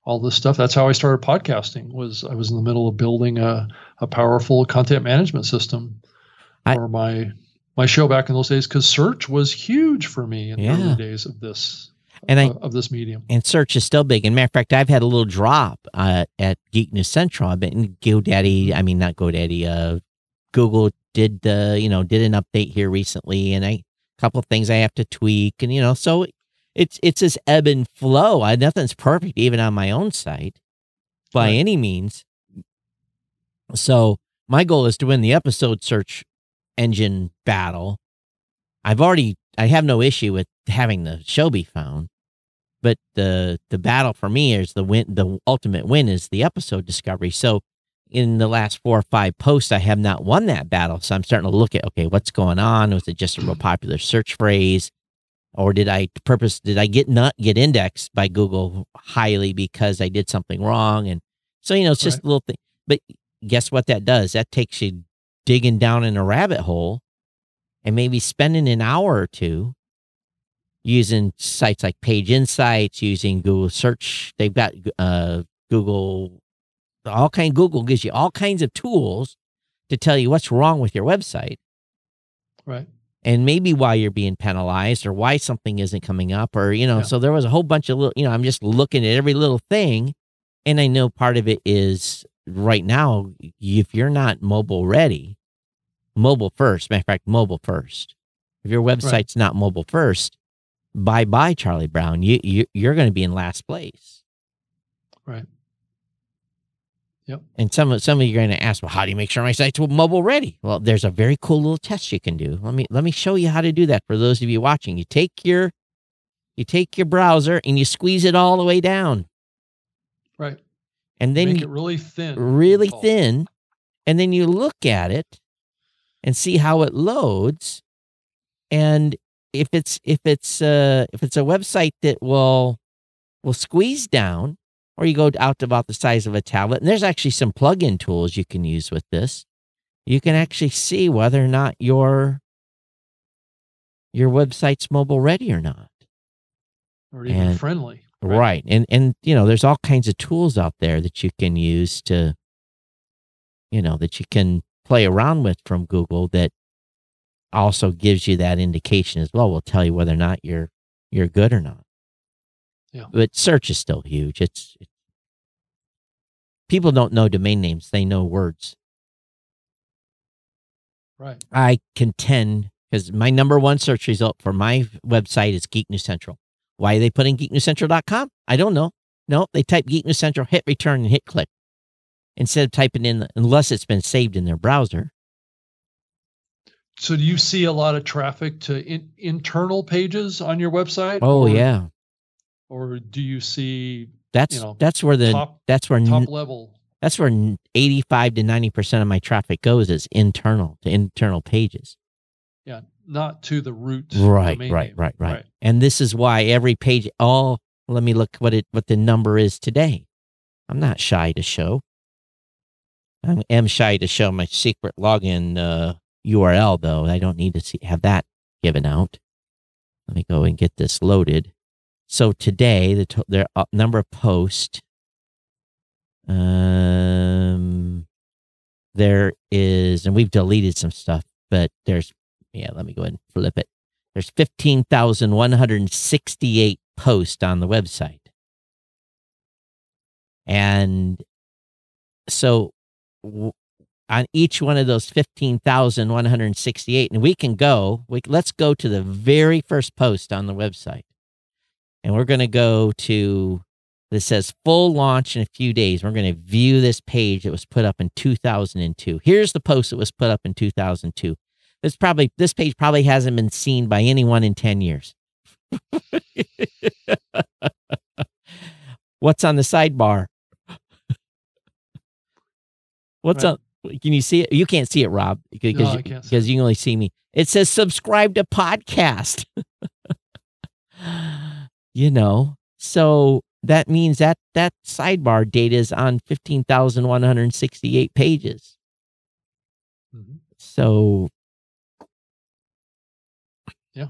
all this stuff. That's how I started podcasting. Was I was in the middle of building a a powerful content management system I- for my my show back in those days because search was huge for me in the early days of this and I of, of this medium. and search is still big. And matter of fact, I've had a little drop uh, at Geek News Central. I've been GoDaddy. I mean, not GoDaddy. Uh, Google did the you know did an update here recently, and I a couple of things I have to tweak, and you know, so it's it's this ebb and flow. I, nothing's perfect, even on my own site, by Right. any means. So my goal is to win the episode search engine battle. I've already I have no issue with having the show be found but the the battle for me is the win the ultimate win is the episode discovery so in the last four or five posts i have not won that battle so i'm starting to look at okay what's going on was it just a real popular search phrase or did i purpose did i get not get indexed by google highly because i did something wrong and so you know it's just Right. a little thing but guess what that does that takes you digging down in a rabbit hole and maybe spending an hour or two using sites like Page Insights, using Google Search. They've got uh, Google, all kind. Google gives you all kinds of tools to tell you what's wrong with your website, Right. And maybe why you're being penalized or why something isn't coming up, or you know. Yeah. So there was a whole bunch of little. You know, I'm just looking at every little thing, and I know part of it is right now. If you're not mobile ready, mobile first. Matter of fact, mobile first. If your website's not mobile first, bye bye, Charlie Brown. You, you you're going to be in last place. Right. Yep. And some of some of you are going to ask, well, how do you make sure my site's mobile ready? Well, there's a very cool little test you can do. Let me let me show you how to do that for those of you watching. You take your you take your browser and you squeeze it all the way down, Right. and then Make you, it really thin. really Oh, thin, and then you look at it and see how it loads. And if it's if it's uh if it's a website that will will squeeze down, or you go out to about the size of a tablet, and there's actually some plug-in tools you can use with this. You can actually see whether or not your your website's mobile ready or not. Or even and- friendly. Right. And and you know, there's all kinds of tools out there that you can use to you know, that you can play around with from Google that also gives you that indication as well. Will tell you whether or not you're you're good or not. Yeah. But search is still huge. It's people don't know domain names, they know words. Right. I contend because my number one search result for my website is Geek News Central. Why are they putting geeknewscentral.com? I don't know. No, they type Geek News Central, hit return, and hit click instead of typing in, unless it's been saved in their browser. So do you see a lot of traffic to in, internal pages on your website? Oh yeah, Or do you see that's you know, that's where the top that's where top level? that's where eighty five to ninety percent of my traffic goes is internal to internal pages. Yeah, not to the root. Right, domain right, name. right, right, And this is why every page. Oh, let me look what it what the number is today. I'm not shy to show. I am shy to show my secret login uh, URL though. I don't need to see, have that given out. Let me go and get this loaded. So today the to- uh, number of posts. Um, there is, and we've deleted some stuff, but there's yeah, let me go ahead and flip it. There's 15,168 posts on the website. And so w- on each one of those 15,168 and we can go we, let's go to the very first post on the website and we're going to go to this says full launch in a few days. We're going to view this page that was put up in 2002 here's the post that was put up in 2002 this probably this page probably hasn't been seen by anyone in 10 years. What's on the sidebar? What's Right. on can you see it? You can't see it rob because, No, you, because you can only see me. It says subscribe to podcast you know so that means that that sidebar data is on 15168 pages Mhm. so yeah.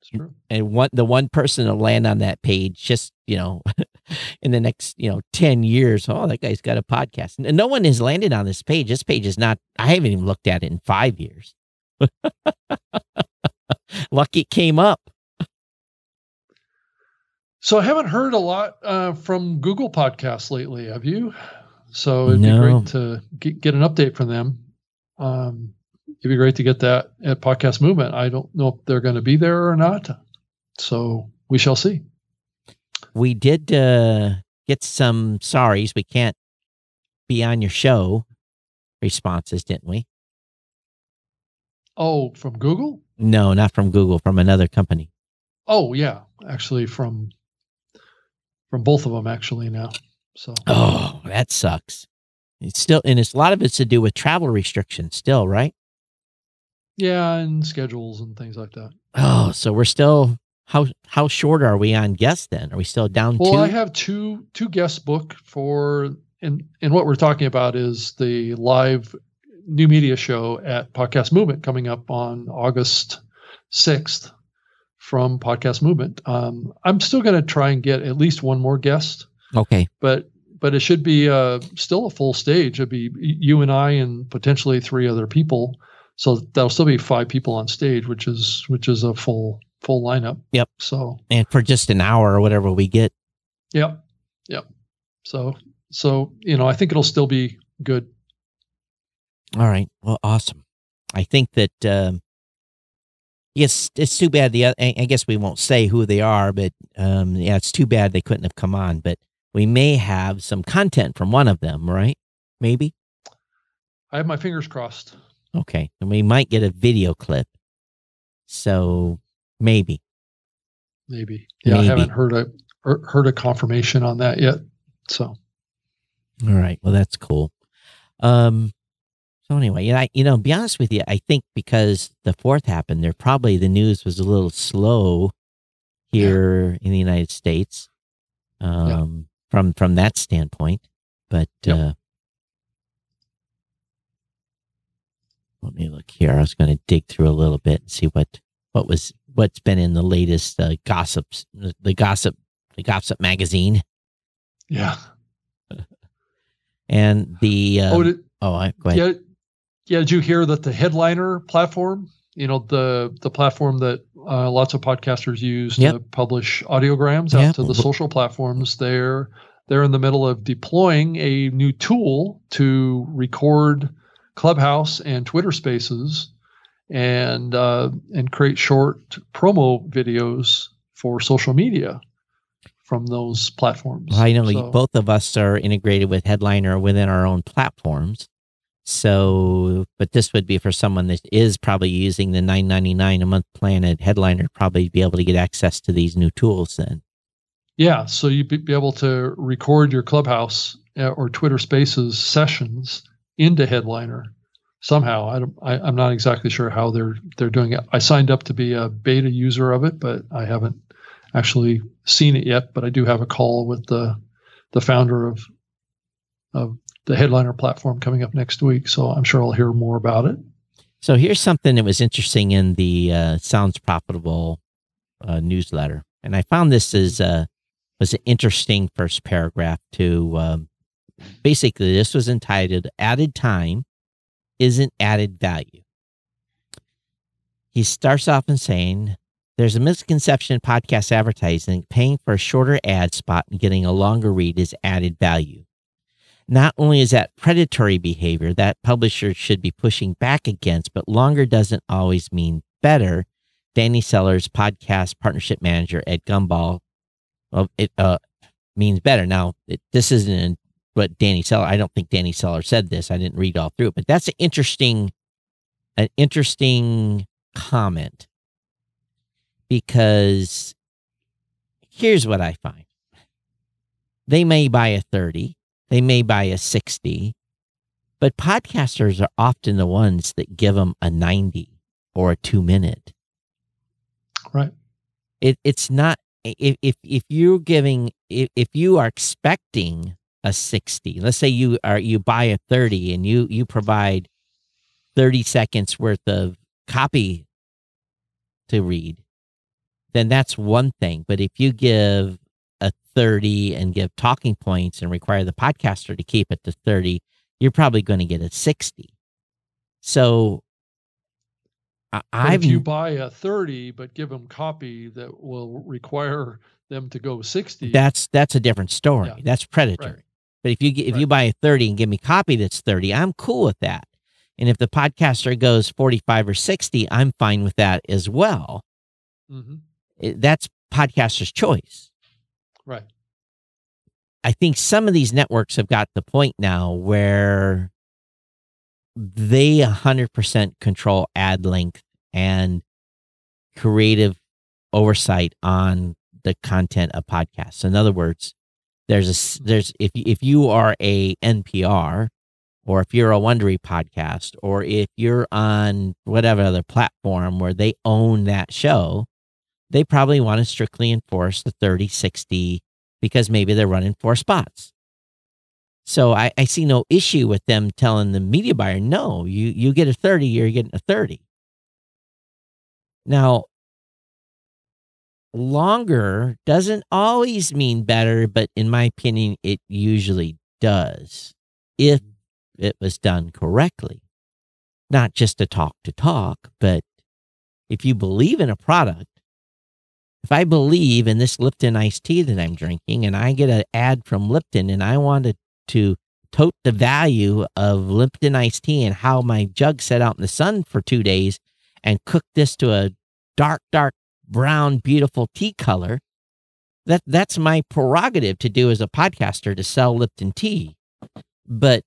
It's true. and one the one person to land on that page just you know in the next you know 10 years oh that guy's got a podcast and no one has landed on this page this page is not i haven't even looked at it in five years lucky it came up So I haven't heard a lot uh, from Google Podcasts lately. Have you? So it'd No. be great to get, get an update from them. Um, it'd be great to get that at Podcast Movement. I don't know if they're going to be there or not. So we shall see. we did uh get some sorries we can't be on your show responses didn't we Oh, from Google? no not from google from another company Oh, yeah. Actually, from from both of them actually now. So oh that sucks it's still and it's a lot of it's to do with travel restrictions still right yeah, and schedules and things like that. Oh, so we're still how how short are we on guests then? Are we still down to Well, two? I have two two guests booked for and and what we're talking about is the live new media show at Podcast Movement coming up on August sixth from Podcast Movement. Um, I'm still going to try and get at least one more guest, okay. but but it should be uh, still a full stage. It'd be you and I and potentially three other people. So that'll still be five people on stage, which is which is a full full lineup. Yep. So And for just an hour or whatever we get. Yep. Yep. So so you know, I think it'll still be good. All right. Well, awesome. I think that um yes, it's too bad the I guess we won't say who they are, but um yeah, it's too bad they couldn't have come on, but we may have some content from one of them, right? Maybe. I have my fingers crossed. Okay. And we might get a video clip. So maybe. Maybe. Yeah, I haven't heard a er- heard a confirmation on that yet. So All right. Well, that's cool. Um, so anyway, you know, I, you know, be honest with you, I think because the fourth happened, there probably the news was a little slow here in the United States, um, from from that standpoint. But Yep. uh, let me look here. I was going to dig through a little bit and see what what was what's been in the latest uh, gossips, the gossip, the gossip magazine, yeah. and the um, oh, did, oh, I, go ahead. yeah. Yeah. Did you hear that the headliner platform? You know the the platform that uh, lots of podcasters use Yep. to publish audiograms out Yep. to the social platforms. They're they're in the middle of deploying a new tool to record Clubhouse and Twitter Spaces and uh, and create short promo videos for social media from those platforms. Well, I know So- both of us are integrated with Headliner within our own platforms. So, but this would be for someone that is probably using the nine ninety nine a month plan at Headliner, probably be able to get access to these new tools. Then, Yeah, so you'd be able to record your Clubhouse uh, or Twitter Spaces sessions into Headliner somehow. I don't, I, I'm not exactly sure how they're they're doing it. I signed up to be a beta user of it, but I haven't actually seen it yet. But I do have a call with the the founder of of the Headliner platform coming up next week, so I'm sure I'll hear more about it. so here's something that was interesting in the uh, Sounds Profitable uh, newsletter, and I found this is uh, was an interesting first paragraph. To um, basically, this was entitled "Added Time Isn't Added Value." He starts off in saying, There's a misconception in podcast advertising paying for a shorter ad spot and getting a longer read is added value. Not only is that predatory behavior that publishers should be pushing back against, but longer doesn't always mean better. Danny Sellers, podcast partnership manager at Gumball, well, it uh, means better. Now, it, this isn't what Danny Seller. I don't think Danny Seller said this. I didn't read all through it, but that's an interesting, an interesting comment because here's what I find: they may buy a thirty, they may buy a sixty, but podcasters are often the ones that give them a ninety or a two minute. Right. It it's not if if if you're giving if, if you are expecting a 60 let's say you are you buy a 30 and you you provide 30 seconds worth of copy to read then that's one thing but if you give 30 and give talking points and require the podcaster to keep it to 30 you're probably going to get a 60 so I, I've. if you buy a 30 but give them copy that will require them to go 60 that's that's a different story. Yeah. That's predatory. But if you if you buy a 30 and give me copy that's 30, I'm cool with that. And if the podcaster goes 45 or 60, I'm fine with that as well. Mhm. That's podcaster's choice. Right I think some of these networks have got the point now where they 100% control ad length and creative oversight on the content of podcasts. In other words, there's a there's if if you are a NPR or if you're a Wondery podcast or if you're on whatever other platform where they own that show, they probably want to strictly enforce the 30 60 because maybe they're running four spots. So I, I see no issue with them telling the media buyer, no, you, you get a 30, you're getting a 30. Now, longer doesn't always mean better, but in my opinion, it usually does if mm-hmm. it was done correctly. Not just to talk to talk, but if you believe in a product, if I believe in this Lipton iced tea that I'm drinking and I get an ad from Lipton and I wanted to tote the value of Lipton iced tea and how my jug sat out in the sun for two days and cook this to a dark, dark brown, beautiful tea color, that that's my prerogative to do as a podcaster to sell Lipton tea. But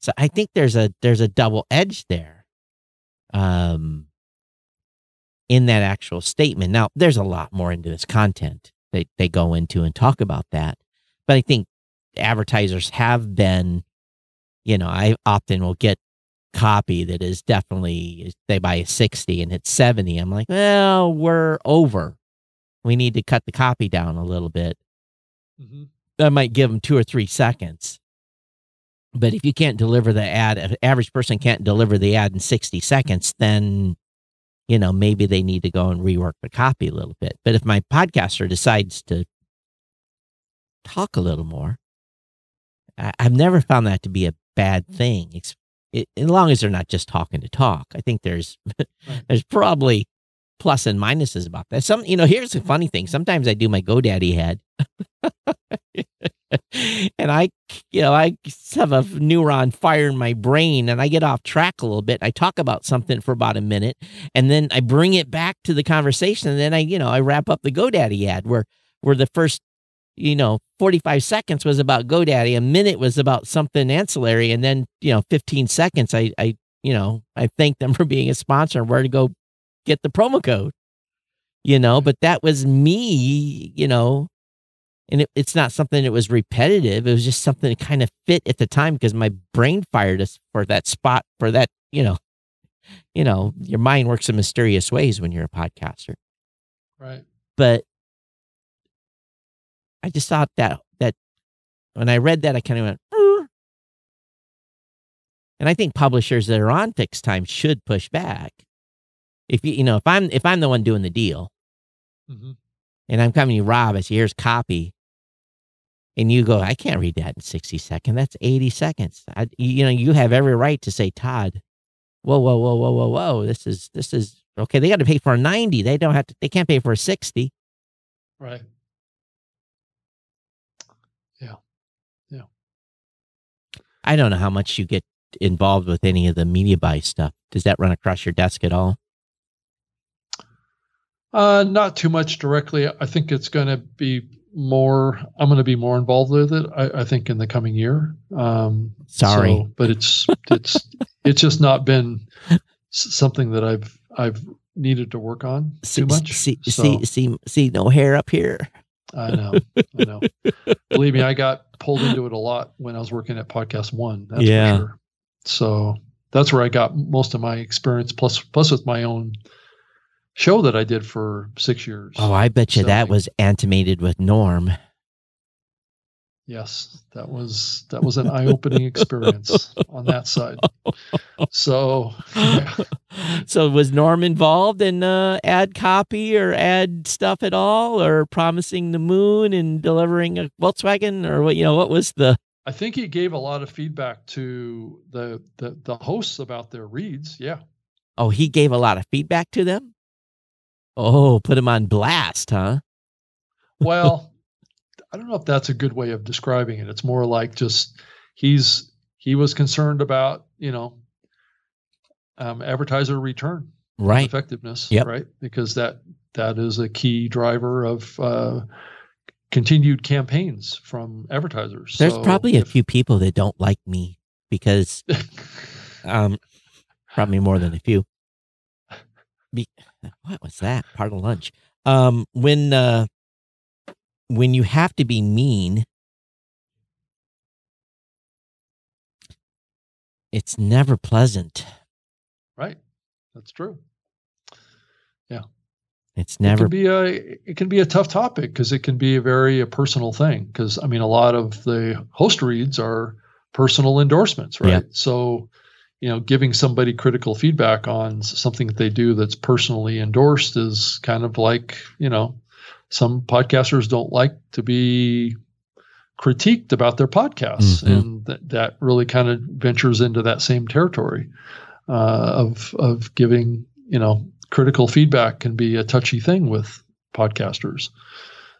so I think there's a there's a double edge there. Um in that actual statement. Now, there's a lot more into this content that they go into and talk about that. But I think advertisers have been, you know, I often will get copy that is definitely they buy a 60 and it's 70. I'm like, well, we're over. We need to cut the copy down a little bit. Mhm. I might give them two or three seconds. But if you can't deliver the ad, if an average person can't deliver the ad in 60 seconds, then, you know, maybe they need to go and rework the copy a little bit. But if my podcaster decides to talk a little more, I, I've never found that to be a bad mm. thing. It's, it, as long as they're not just talking to talk. I think there's there's probably plus and minuses about that. Some, you know, here's the funny thing. Sometimes I do my GoDaddy ad. and I, you know, I have a neuron fire in my brain and I get off track a little bit. I talk about something for about a minute and then I bring it back to the conversation. And then I, you know, I wrap up the GoDaddy ad where, where the first, you know, 45 seconds was about GoDaddy. A minute was about something ancillary. And then, you know, 15 seconds, I, I, you know, I thank them for being a sponsor where to go get the promo code, you know, but that was me, you know, and it, it's not something that was repetitive. It was just something that kind of fit at the time because my brain fired us for that spot for that, you know, you know, your mind works in mysterious ways when you're a podcaster. right But I just thought that that when I read that, I kind of went, "Er." and I think publishers that are on fixed time should push back. If you, you know, if I'm if I'm the one doing the deal, Mhm. And I'm coming to you, Rob, I say, here's copy. And you go, I can't read that in 60 seconds. That's 80 seconds. I, you know, you have every right to say, Todd, whoa, whoa, whoa, whoa, whoa, whoa. This is, this is, okay. They got to pay for a 90. They don't have to, they can't pay for a 60. right Yeah. yeah I don't know how much you get involved with any of the media buy stuff. Does that run across your desk at all? Uh, not too much directly. I think it's going to be more. I'm going to be more involved with it. I, I think in the coming year. Um, Sorry. so- but it's it's it's just not been something that I've I've needed to work on See, too much. see, So, see, see, see, no hair up here. I know, I know. Believe me, I got pulled into it a lot when I was working at Podcast One. That's Yeah. for sure. So that's where I got most of my experience. Plus, plus with my own show that I did for six years. Oh, I bet you that was animated with Norm. Yes, that was that was an eye-opening experience on that side. So, yeah. So was Norm involved in uh, ad copy or ad stuff at all, or promising the moon and delivering a Volkswagen, or what? You know, what was the? I think he gave a lot of feedback to the the, the hosts about their reads. Yeah, Oh, he gave a lot of feedback to them. Oh, put him on blast, huh? well, I don't know if that's a good way of describing it. It's more like just he's he was concerned about you know um, advertiser return Right. effectiveness, Yep. right? Because that that is a key driver of uh, continued campaigns from advertisers. There's So probably a few people that don't like me because um, probably more than a few. Be- what was that? Part of lunch. Um, when uh, when you have to be mean, it's never pleasant. right, that's true. Yeah. It's It never can be a it can be a tough topic because it can be a very a personal thing. Because I mean, a lot of the host reads are personal endorsements, right? Yeah. So, you know, giving somebody critical feedback on something that they do that's personally endorsed is kind of like you know, some podcasters don't like to be critiqued about their podcasts, Mhm. and that that really kind of ventures into that same territory uh, of of giving you know critical feedback can be a touchy thing with podcasters.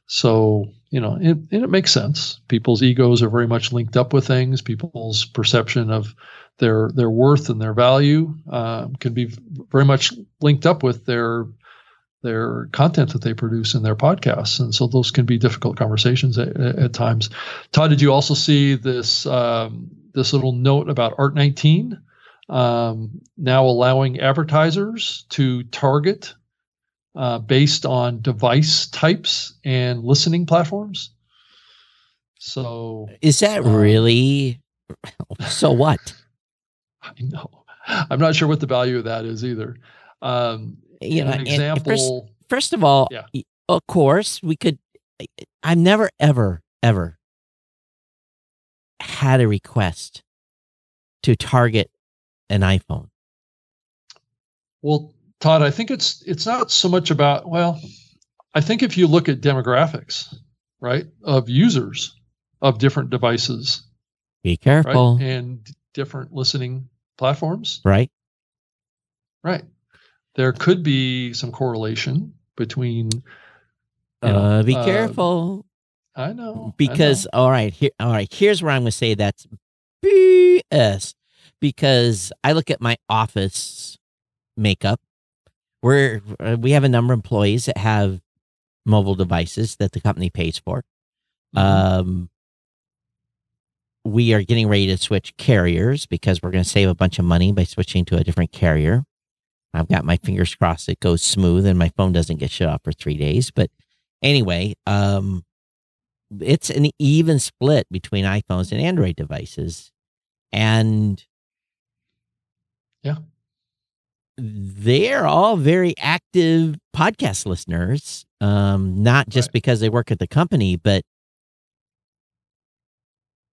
So, you know, it, and it makes sense. People's egos are very much linked up with things. People's perception of their their worth and their value um, can be very much linked up with their their content that they produce in their podcasts, and so those can be difficult conversations at, at times. Todd, did you also see this um, this little note about Art19? um, now allowing advertisers to target uh, based on device types and listening platforms. So is that um, really so what? I know I'm not sure what the value of that is either. Um, You know, an and first- example. First of all, Yeah. of course, we could. I've never, ever, ever had a request to target an iPhone. Well, Todd, I think it's it's not so much about well, I think if you look at demographics, right, of users of different devices, Be careful, right? and different listening platforms, right, right, there could be some correlation between. Uh, be uh, careful I know I because know. all right, here, all right. Here's where I'm going to say that's BS because I look at my office makeup. We're uh, we have a number of employees that have mobile devices that the company pays for. Mhm. Um, we are getting ready to switch carriers because we're going to save a bunch of money by switching to a different carrier. I've got my fingers crossed it goes smooth and my phone doesn't get shut off for three days. But anyway, um, it's an even split between iPhones and Android devices. And Yeah. They're all very active podcast listeners. Um, not just Right. because they work at the company, but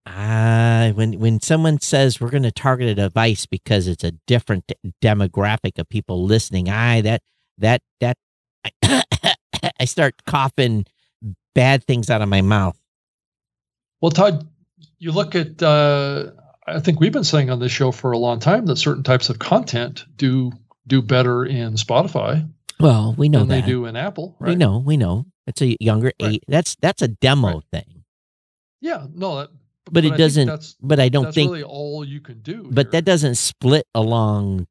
uh, when when someone says we're going to target a device because it's a different demographic of people listening, I that that that I, I start coughing bad things out of my mouth. Well, Todd, you look at. Uh, I think we've been saying on this show for a long time that certain types of content do do better in Spotify Well, we know they do in Apple. Right? We know, we know. It's a younger Right. age. That's that's a demo Right. thing. Yeah, no, that, but I it think doesn't. That's, But I don't that's think. really all you can do. but here. that doesn't split along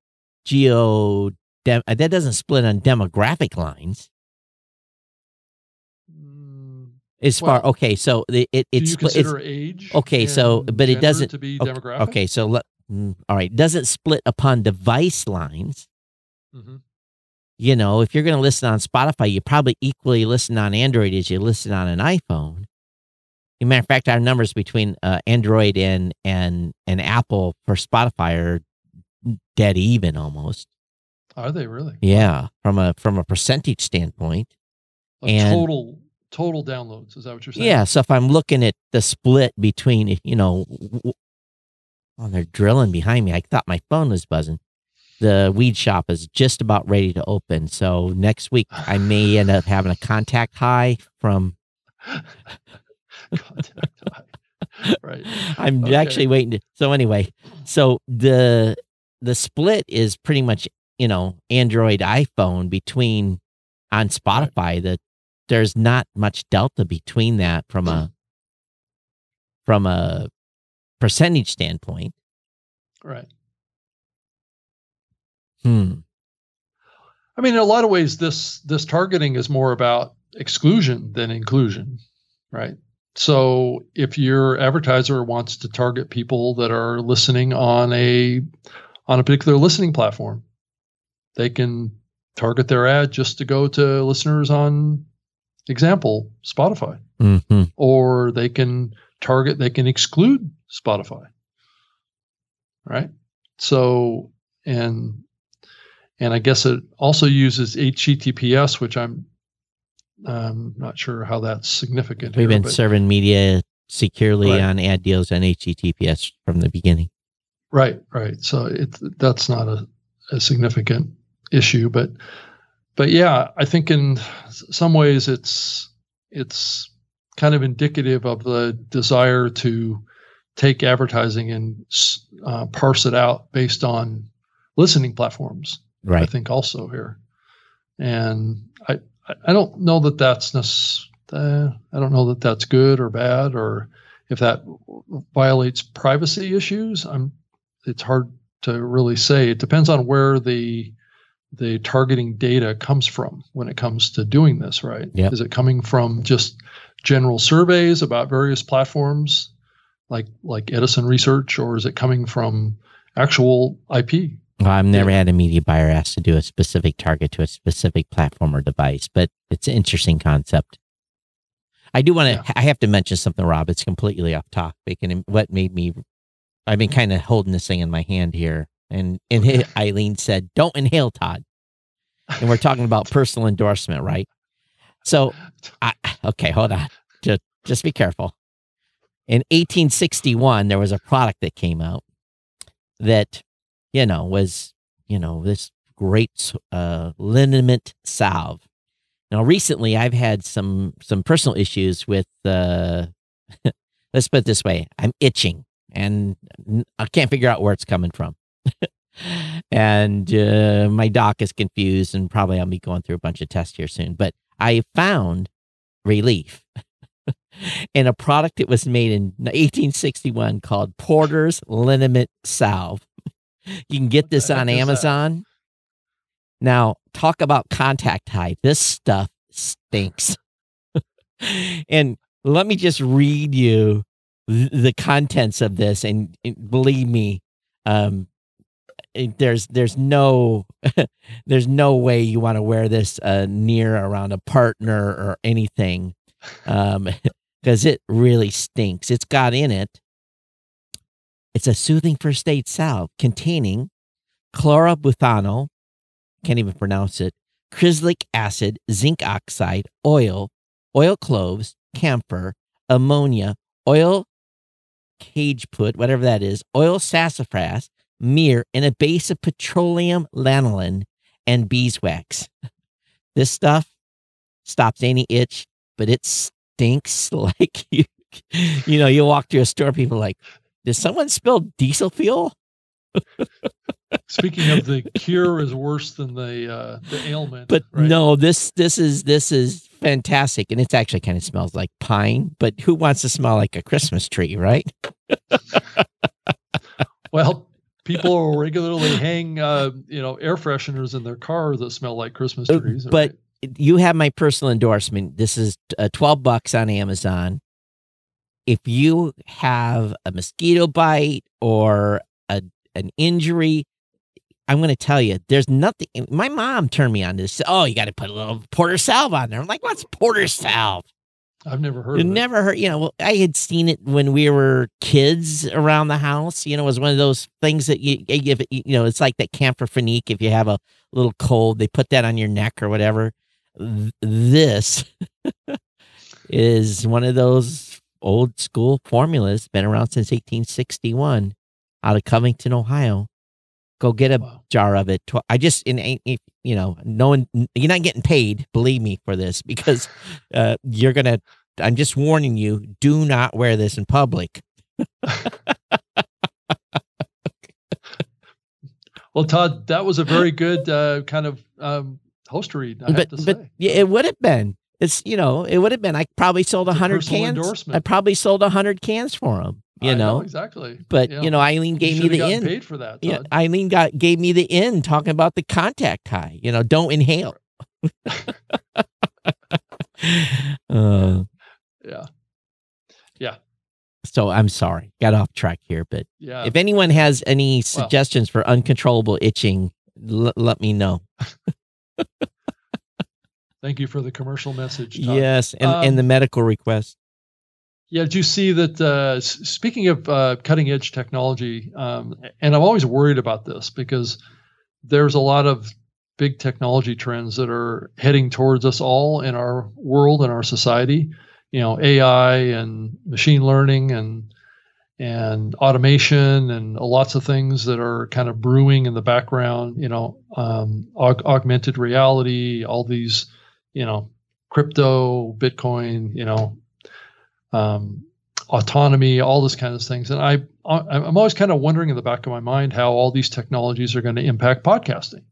geo. Dem, uh, that doesn't split on demographic lines. Mm, As far okay, so the, it it's you split. It's, consider age? okay, so- but it doesn't- to be okay, demographic. okay, so let, mm, all right, doesn't split upon device lines. Hmm you know, if you're going to listen on Spotify, you probably equally listen on Android as you listen on an iPhone. As a matter of fact, our numbers between uh, Android and and and Apple for Spotify are dead even almost. Are they really? Yeah, from a from a percentage standpoint. And- total total downloads. Is that what you're saying? Yeah, so if I'm looking at the split between, you know, oh, they're drilling behind me. I thought my phone was buzzing. The weed shop is just about ready to open. So next week I may end up having a contact high from Contact high. Right. I'm Okay. actually waiting to so anyway, so the the split is pretty much, you know, Android iPhone between on Spotify that there's not much delta between that from a from a percentage standpoint. Right. Hmm. I mean, in a lot of ways, this this targeting is more about exclusion than inclusion, right? So if your advertiser wants to target people that are listening on a on a particular listening platform, they can target their ad just to go to listeners on example Spotify, hmm or they can target they can exclude Spotify, right? So and and I guess it also uses HTTPS, which I'm um, not sure how that's significant. We've here, been serving media securely Right. on ad deals on HTTPS from the beginning. Right, right. So it that's not a, a significant issue, but but yeah, I think in some ways it's it's kind of indicative of the desire to take advertising and uh, parse it out based on listening platforms. I think also here, and I I- don't know that that's necess- uh, I don't know that that's good or bad or if that violates privacy issues. I'm it's hard to really say. It depends on where the the targeting data comes from when it comes to doing this, right? Yep. Is it coming from just general surveys about various platforms like like Edison Research or is it coming from actual IP? Well, I've never had a media buyer ask to do a specific target to a specific platform or device, but it's an interesting concept. I do want to, I have to mention something, Rob. It's completely off topic. And what made me, I've been kind of holding this thing in my hand here. And, and Okay. Eileen said, don't inhale, Todd. And we're talking about personal endorsement, right? So, I, okay, hold on. Just, just be careful. In 1861, there was a product that came out that you know, was, you know, this great uh, liniment salve. Now, recently, I've had some some personal issues with. Uh, let's put it this way: I'm itching, and I can't figure out where it's coming from. and uh, my doc is confused, and probably I'll be going through a bunch of tests here soon. But I found relief in a product that was made in 1861 called Porter's Liniment Salve. You can get this on? Amazon. Now, talk about contact high. This stuff stinks. and let me just read you the contents of this. And, and believe me, um, there's there's no there's no way you want to wear this uh, near around a partner or anything, um, because it really stinks. It's got in it. It's a soothing first aid salve containing chlorobuthano, can't even pronounce it, chryslic acid, zinc oxide, oil, oil cloves, camphor, ammonia, oil cajeput, whatever that is, oil sassafras, myrrh, and a base of petroleum lanolin and beeswax. This stuff stops any itch, but it stinks like you. You know, you walk through a store, people like, did someone spill diesel fuel? Speaking of the cure is worse than the uh, the ailment. But right? no, this this is this is fantastic, and it's actually kind of smells like pine. But who wants to smell like a Christmas tree, right? Well, people regularly hang, uh, you know, air fresheners in their car that smell like Christmas Uh, trees. but right? you have my personal endorsement. This is uh, 12 bucks on Amazon. If you have a mosquito bite or a an injury, I'm going to tell you, there's nothing. My mom turned me on to this. Oh, you got to put a little porter salve on there. I'm like, what's porter salve? I've never heard You of it. never heard, you know, well, I had seen it when we were kids around the house. You know, it was one of those things that you, you give, you know, it's like that camphor Campho-Phenique. If you have a little cold, they put that on your neck or whatever. This is one of those old school formulas, been around since 1861 out of Covington, Ohio. Go get a Wow. jar of it. I just, in, you know, no one, you're not getting paid, believe me, for this because uh, you're going to, I'm just warning you, do not wear this in public. Well, Todd, that was a very good uh, kind of um, host read. I but, have to but say. yeah, it would have been. It's, you know, it would have been. I probably sold a hundred cans. I probably sold a hundred cans for them, you I know, exactly. but Yeah. you know, Eileen You gave me the in. paid for that. Yeah, Eileen got gave me the in talking about the contact high. You know, don't inhale. uh, yeah, Yeah. so I'm sorry, got off track here. But yeah. if anyone has any suggestions for uncontrollable itching, l- let me know. Thank you for the commercial message. Todd. Yes, and Um, and the medical request. Yeah, did you see that? Uh, speaking of uh, cutting edge technology, um, and I'm always worried about this because there's a lot of big technology trends that are heading towards us all in our world and our society. You know, AI and machine learning and and automation and lots of things that are kind of brewing in the background. You know, um, aug- augmented reality, all these, you know, crypto, Bitcoin, you know, um, autonomy, all this kind of things. And I, I'm always kind of wondering in the back of my mind how all these technologies are going to impact podcasting.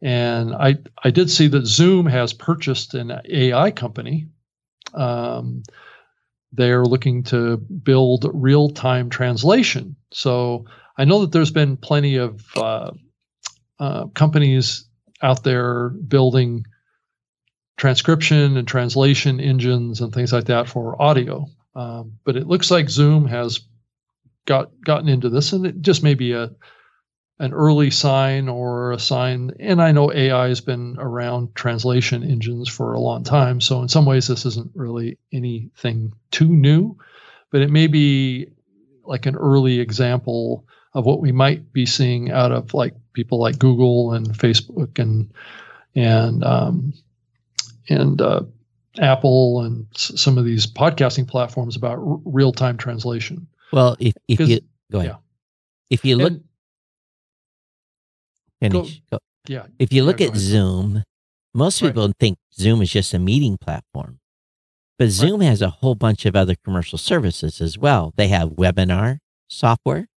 And I, I did see that Zoom has purchased an AI company. Um, they're looking to build real-time translation. So I know that there's been plenty of uh, uh, companies out there building transcription and translation engines and things like that for audio. Um, but it looks like Zoom has got gotten into this, and it just may be a an early sign or a sign. And I know AI has been around translation engines for a long time, so in some ways this isn't really anything too new, but it may be like an early example of what we might be seeing out of like people like Google and Facebook and and um, and uh, Apple and s- some of these podcasting platforms about r- real time translation. Well, if if you go ahead, yeah. if you look And- finish, go- yeah, if you look go at ahead. Zoom, most Right. people think Zoom is just a meeting platform, but Zoom has a whole bunch of other commercial services as well. They have webinar software.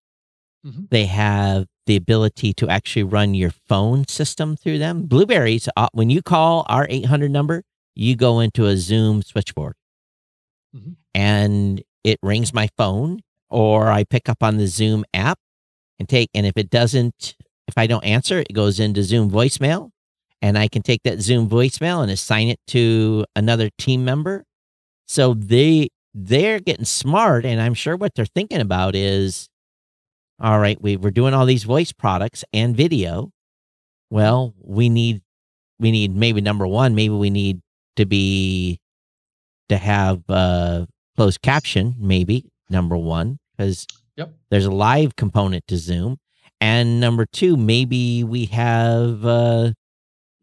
Mhm. They have the ability to actually run your phone system through them. Blubrry's, uh, when you call our 800 number, you go into a Zoom switchboard Mhm. and it rings my phone or I pick up on the Zoom app and take, and if it doesn't, if I don't answer, it goes into Zoom voicemail and I can take that Zoom voicemail and assign it to another team member. So they, they're getting smart and I'm sure what they're thinking about is, all right, we, we're doing all these voice products and video. Well, we need, we need maybe number one, maybe we need to be, to have uh, closed caption, maybe number one, because Yep. there's a live component to Zoom. And number two, maybe we have, uh,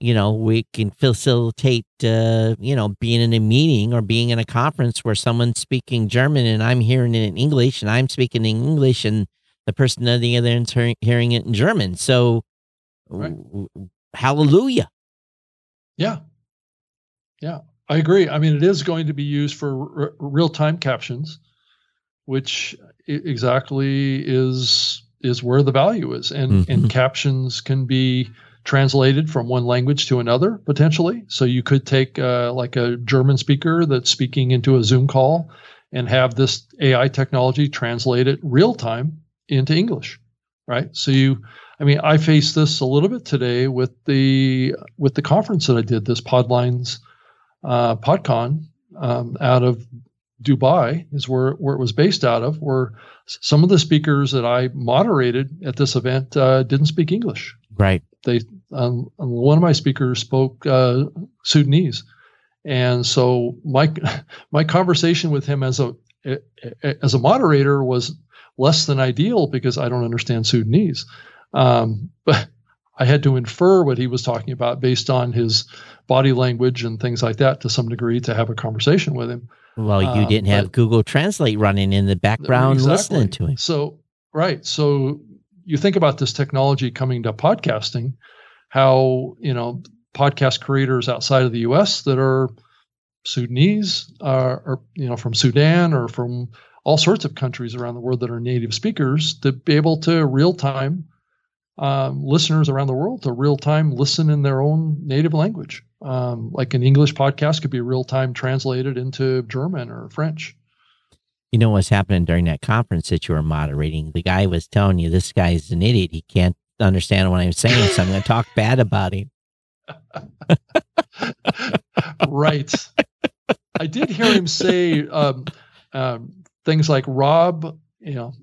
you know, we can facilitate, uh, you know, being in a meeting or being in a conference where someone's speaking German and I'm hearing it in English and I'm speaking in English and the person on the other end's hearing, hearing it in German. So, Right. w- w- hallelujah. Yeah. Yeah, I agree. I mean, it is going to be used for r- real time captions, which i- exactly is is where the value is, and Mhm. and captions can be translated from one language to another potentially. So you could take uh, like a German speaker that's speaking into a Zoom call and have this AI technology translate it real time into English, right? So you, I mean, I faced this a little bit today with the with the conference that I did, this Podlines uh, PodCon um, out of Dubai is where where it was based out of. Where some of the speakers that I moderated at this event uh, didn't speak English. Right. They um, one of my speakers spoke uh, Sudanese, and so my my conversation with him as a as a moderator was less than ideal because I don't understand Sudanese. Um, but I had to infer what he was talking about based on his body language and things like that to some degree to have a conversation with him. Well, you Um, didn't have but- Google Translate running in the background listening to him. So, right. So you think about this technology coming to podcasting, how, you know, podcast creators outside of the US that are Sudanese uh, or, you know, from Sudan or from all sorts of countries around the world that are native speakers to be able to real time um, listeners around the world to real time listen in their own native language. Um, like an English podcast could be real time translated into German or French. You know what's happening during that conference that you were moderating? The guy was telling you this guy is an idiot. He can't understand what I'm saying, so I'm going to talk bad about him. right. I did hear him say um, um, things like "rob," you know,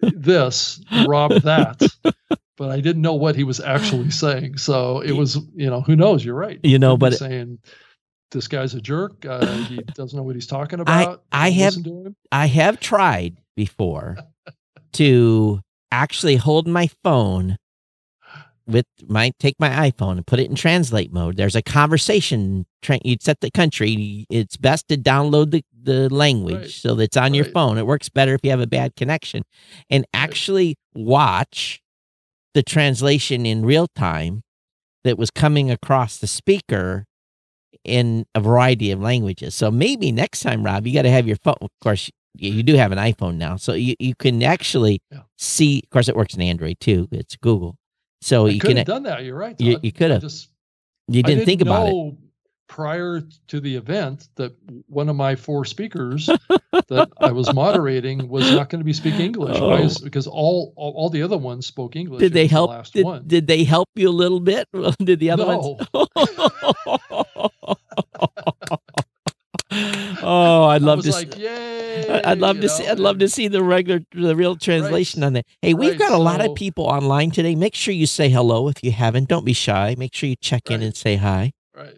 this, "rob that," but I didn't know what he was actually saying. So it was, you know, who knows? You're right. You know, but saying this guy's a jerk. Uh, he doesn't know what he's talking about. I Don't have- to him. I have tried before to actually hold my phone with my take my iPhone and put it in translate mode. There's a conversation. Tra- you'd set the country. It's best to download the, the language Right. so that's on your phone. It works better if you have a bad connection, and actually watch the translation in real time that was coming across the speaker in a variety of languages. So maybe next time, Rob, you got to have your phone. Of course, you, you do have an iPhone now, so you, you can actually Yeah. see. Of course, it works in Android too. It's Google, so I you could have done that. You're right. You- you could have. Just You I didn't think about it. prior to the event that one of my four speakers that I was moderating was not going to be speaking English. Is- Oh. because all, all all the other ones spoke English. Did they the help? last Did, one. did they help you a little bit? Did the other No. ones? oh, I'd love was to. like, see, yay! I'd love to see. I'd love to see the regular, the real translation on that. Hey, we've Right, got a lot of people online today. Make sure you say hello if you haven't. Don't be shy. Make sure you check in and say hi. Right.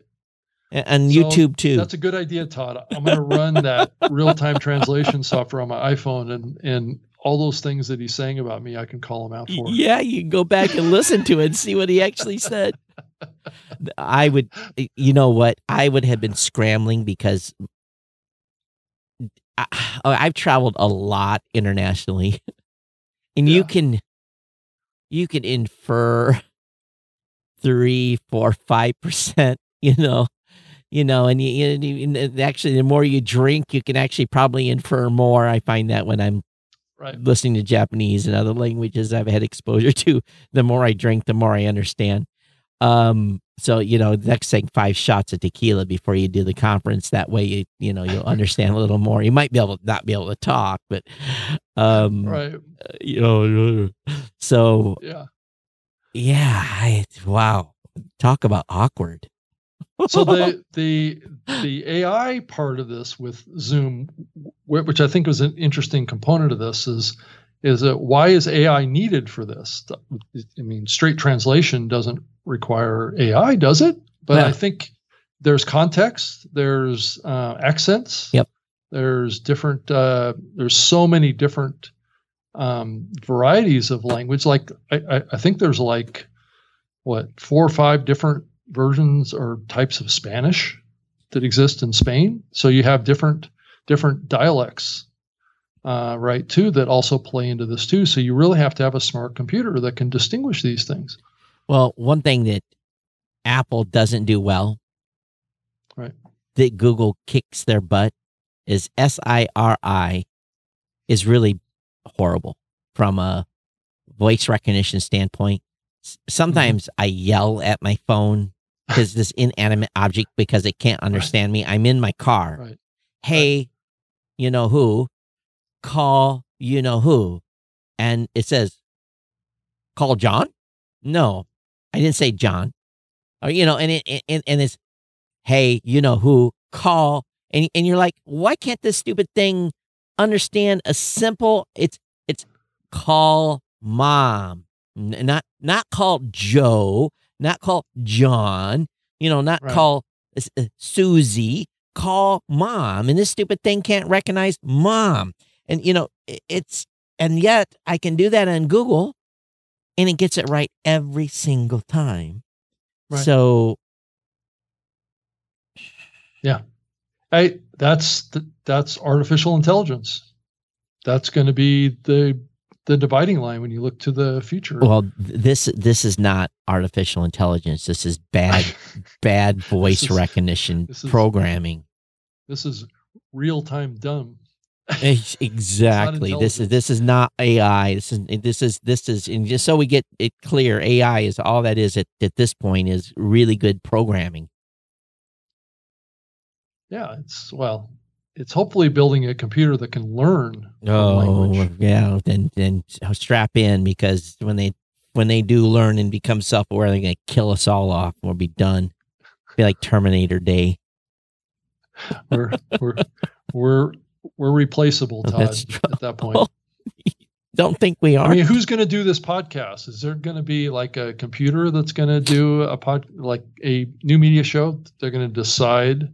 A- And So YouTube too. That's a good idea, Todd. I'm going to run that real-time translation software on my iPhone, and and all those things that he's saying about me, I can call him out for. Yeah, you can go back and listen to it and see what he actually said. I would, you know what? I would have been scrambling because I, I've traveled a lot internationally, and you can, you can infer three, four, five percent. You know, you know, and you, you, and actually, the more you drink, you can actually probably infer more. I find that when I'm Right. listening to Japanese and other languages I've had exposure to, the more I drink, the more I understand. Um, so you know, next thing five shots of tequila before you do the conference. That way you you know you'll understand a little more. You might be able to not be able to talk, but um, Right. you know, so Yeah. yeah, I, wow, talk about awkward. so the the the AI part of this with Zoom, which I think was an interesting component of this, is is that why is AI needed for this? I mean, straight translation doesn't require AI, does it? But. I think there's context, there's uh, accents, Yep. there's different, uh, there's so many different um, varieties of language. Like I, I, I think there's like what four or five different versions or types of Spanish that exist in Spain. So you have different different dialects, uh, right? Too that also play into this too. So you really have to have a smart computer that can distinguish these things. Well, one thing that Apple doesn't do well, Right. That Google kicks their butt is S I R I is really horrible from a voice recognition standpoint. S- mm-hmm. Sometimes I yell at my phone because this inanimate object because it can't understand me. I'm in my car. Right. Hey, you know who, call you know who. And it says, call John? No, I didn't say John. Or, you know, and it, and, and it's, hey, you know who, call. And, and you're like, why can't this stupid thing understand a simple, it's, it's call mom, not, not call Joe, not call John, you know, not Right. call uh, Susie, call mom. And this stupid thing can't recognize mom. And, you know, i- it's, and yet I can do that on Google and it gets it right every single time. Right. So, yeah, I that's the, that's artificial intelligence. That's going to be the the dividing line when you look to the future. well, this this is not artificial intelligence. This is bad bad voice is- recognition this is- programming. this is real time dumb. Ex- Exactly. This is this is not AI. This is this is this is and just so we get it clear, AI is all that is at, at this point is really good programming. Yeah, it's well, it's hopefully building a computer that can learn Oh language. yeah, then then strap in because when they when they do learn and become self aware, they're gonna kill us all off. We'll be done. Be like Terminator Day. We're we're we're we're replaceable, Todd. At that point, Don't think we are. I mean, who's going to do this podcast? Is there going to be like a computer that's going to do a pod, like a new media show? They're going to decide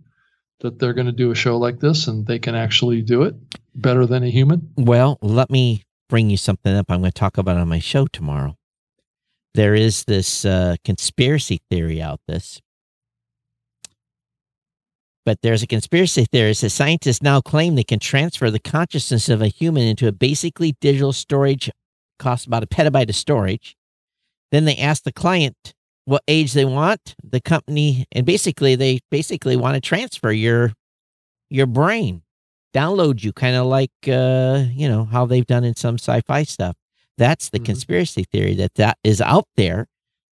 that they're going to do a show like this, and they can actually do it better than a human. Well, let me bring you something up I'm going to talk about on my show tomorrow. There is this uh, conspiracy theory out this. But there's a conspiracy theorist that scientists now claim they can transfer the consciousness of a human into a basically digital storage, costs about a petabyte of storage. Then they ask the client what age they want, the company, and basically they basically want to transfer your your brain download you kind of like uh you know how they've done in some sci-fi stuff that's the Mhm. conspiracy theory that that is out there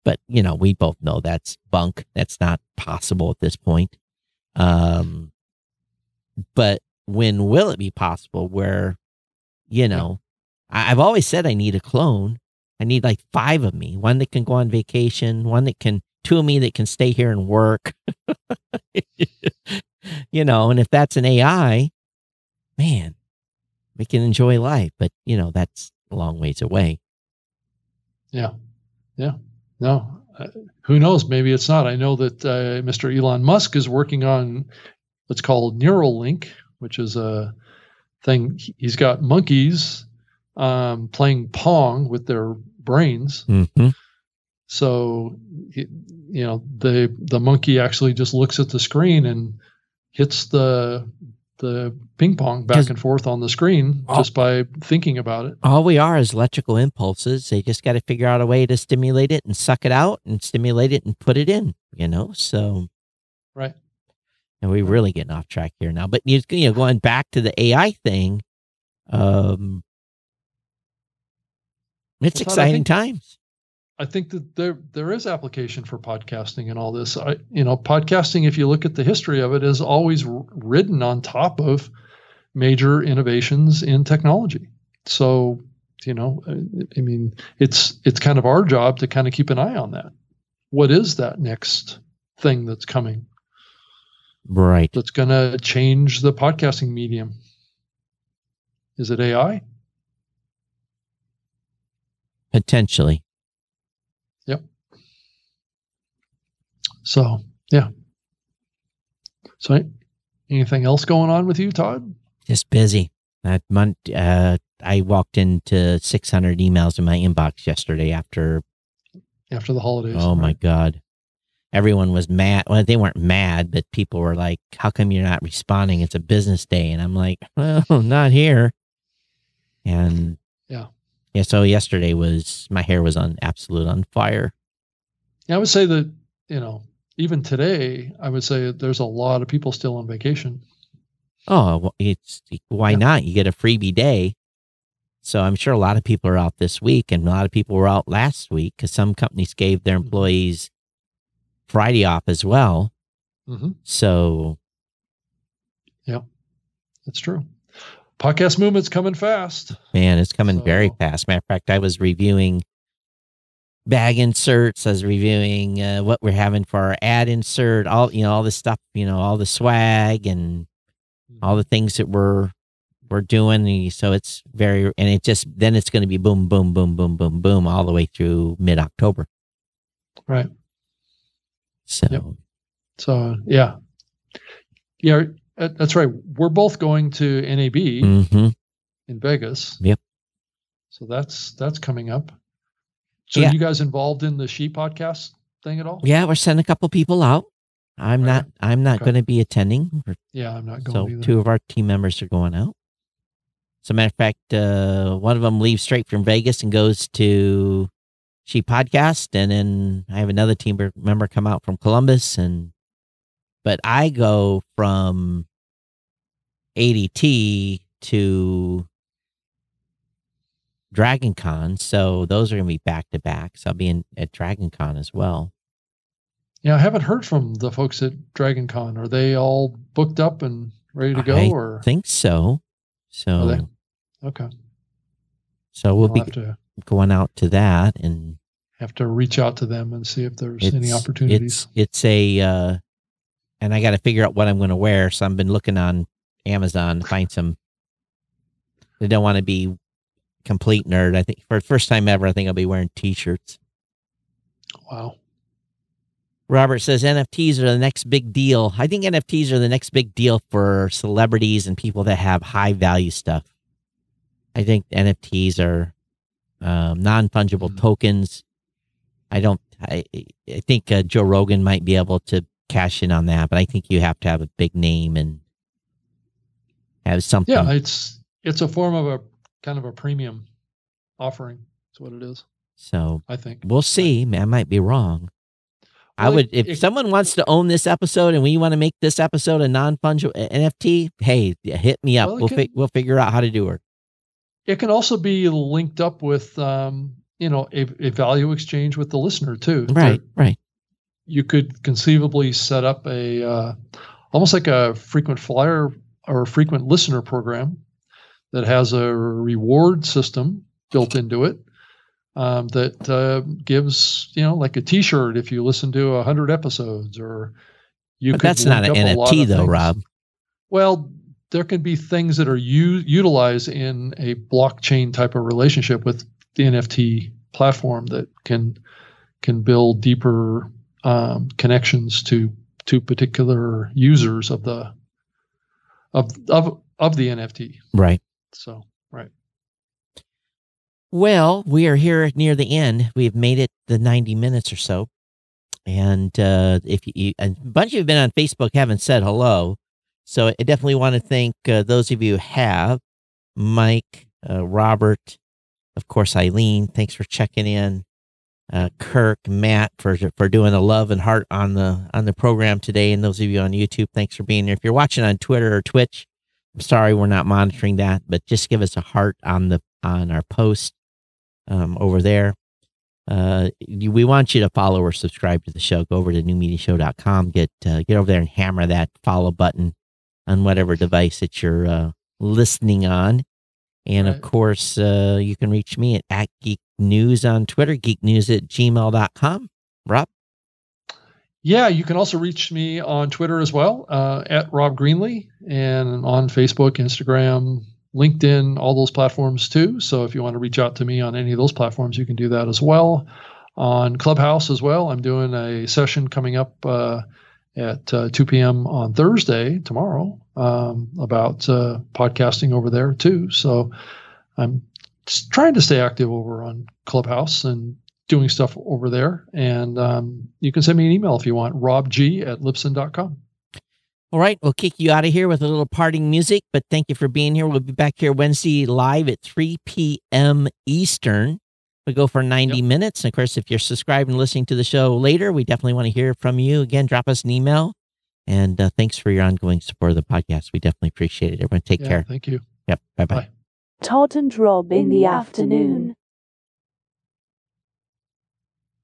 but you know we both know that's bunk that's not possible at this point um but when will it be possible where you know I, i've always said i need a clone. I need like five of me one that can go on vacation one that can two of me that can stay here and work. You know and if that's an ai man we can enjoy life but you know that's a long ways away. Yeah, yeah. No, uh, who knows? Maybe it's not. I know that uh, Mr. Elon Musk is working on what's called Neuralink, which is a thing. He's got monkeys um, playing pong with their brains. mm-hmm. So, you know, the the monkey actually just looks at the screen and hits the the ping pong back and forth on the screen Oh. just by thinking about it. all we are is electrical impulses they just got to figure out a way to stimulate it and suck it out and stimulate it and put it in you know so Right. and we're really getting off track here now but you you know going back to the ai thing um it's exciting think- times I think that there there is application for podcasting and all this. I you know podcasting, if you look at the history of it, is always ridden on top of major innovations in technology. So you know, I I mean, it's it's kind of our job to kind of keep an eye on that. What is that next thing that's coming right that's going to change the podcasting medium? Is it AI? potentially So yeah. So anything else going on with you, Todd? just busy that month uh i walked into 600 emails in my inbox yesterday after After the holidays. Oh my god. Everyone was mad. Well, they weren't mad, but people were like, "How come you're not responding? It's a business day." And I'm like, "Well, not here." And Yeah. yeah. So yesterday was my hair was on absolute on fire. Yeah, I would say that, you know, even today, I would say there's a lot of people still on vacation. Oh, well, it's why Yeah. not? You get a freebie day. So I'm sure a lot of people are out this week, and a lot of people were out last week because some companies gave their Mhm. employees Friday off as well. hmm So yeah, That's true. podcast movement's coming fast. Man, it's coming very fast. Matter of fact, I was reviewing bag inserts. I was reviewing uh, what we're having for our ad insert. All you know, all the stuff. You know, all the swag and all the things that we're we're doing. So it's very, and it just then it's going to be boom, boom, boom, boom, boom, boom, all the way through mid October. Right. So Yep. So yeah, yeah, uh, that's right. We're both going to NAB mhm. in Vegas. Yep. So that's that's coming up. So Yeah. are you guys involved in the She podcast thing at all? yeah, we're sending a couple people out. I'm Right. not. I'm not Okay. going to be attending. Yeah, I'm not going So either. two of our team members are going out. As a matter of fact, uh, one of them leaves straight from Vegas and goes to She Podcast, and then I have another team member come out from Columbus, and but I go from ADT to Dragon Con, so those are going to be back to back. So I'll be in at Dragon Con as well. Yeah, I haven't heard from the folks at Dragon Con. Are they all booked up and ready to go? I or think so. So okay, so we'll I'll be going out to that and have to reach out to them and see if there's any opportunities. It's, it's a, uh, and I got to figure out what I'm going to wear. So I've been looking on Amazon to find some. They don't want to be complete nerd. I think for the first time ever, I think I'll be wearing t-shirts. wow. Robert says NFTs are the next big deal. I think NFTs are the next big deal for celebrities and people that have high value stuff. I think NFTs are um, non fungible Mhm. tokens. I don't. I, I think uh, Joe Rogan might be able to cash in on that, but I think you have to have a big name and have something. Yeah, it's it's a form of a kind of a premium offering. That's what it is. so I think. we'll see. I might be wrong. I would if it- someone wants to own this episode and we want to make this episode a non fungible NFT. Hey, hit me up. Well, we'll can- fi- we'll figure out how to do it. It can also be linked up with, um, you know, a, a value exchange with the listener too. Right, To- right. you could conceivably set up a uh, almost like a frequent flyer or a frequent listener program that has a reward system built into it um, that uh, gives you know like a T-shirt if you listen to a hundred episodes, or you. But that's not an link up a lot NFT though, things. Rob. Well, there can be things that are u- utilized in a blockchain type of relationship with the NFT platform that can can build deeper um, connections to to particular users of the of of of the NFT. Right. So right, Well, we are here near the end. We've made it the 90 minutes or so. And uh, if you, a bunch of you have been on Facebook haven't said hello. So I definitely want to thank uh, those of you who have Mike, uh, Robert, of course, Eileen. Thanks for checking in. Uh, Kirk, Matt for for doing the love and heart on the on the program today, and those of you on YouTube, thanks for being here. If you're watching on Twitter or Twitch, sorry we're not monitoring that, but just give us a heart on the on our post um, over there. Uh, we want you to follow or subscribe to the show. Go over to newmediashow.com. Get uh, get over there and hammer that follow button on whatever device that you're uh, listening on. And of course, uh, you can reach me at, at Geek News on Twitter, geeknews at gmail.com. Rob? Yeah. You can also reach me on Twitter as well uh, at Rob Greenlee and on Facebook, Instagram, LinkedIn, all those platforms too. So if you want to reach out to me on any of those platforms, you can do that as well. On Clubhouse as well, I'm doing a session coming up uh, at uh, 2 p.m. on Thursday, tomorrow, um, about uh, podcasting over there too. So I'm trying to stay active over on Clubhouse and doing stuff over there. And um, you can send me an email if you want, robg at libsyn.com. All right, we'll kick you out of here with a little parting music, but thank you for being here. We'll be back here Wednesday live at 3 p.m. Eastern. We go for 90 Yep. minutes. And of course, if you're subscribed and listening to the show later, we definitely want to hear from you. Again, drop us an email. And uh, thanks for your ongoing support of the podcast. We definitely appreciate it. Everyone, take Yeah, care. Thank you. Yep. Bye bye. Bye. Todd and Rob in the afternoon.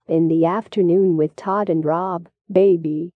In the afternoon with Todd and Rob, baby.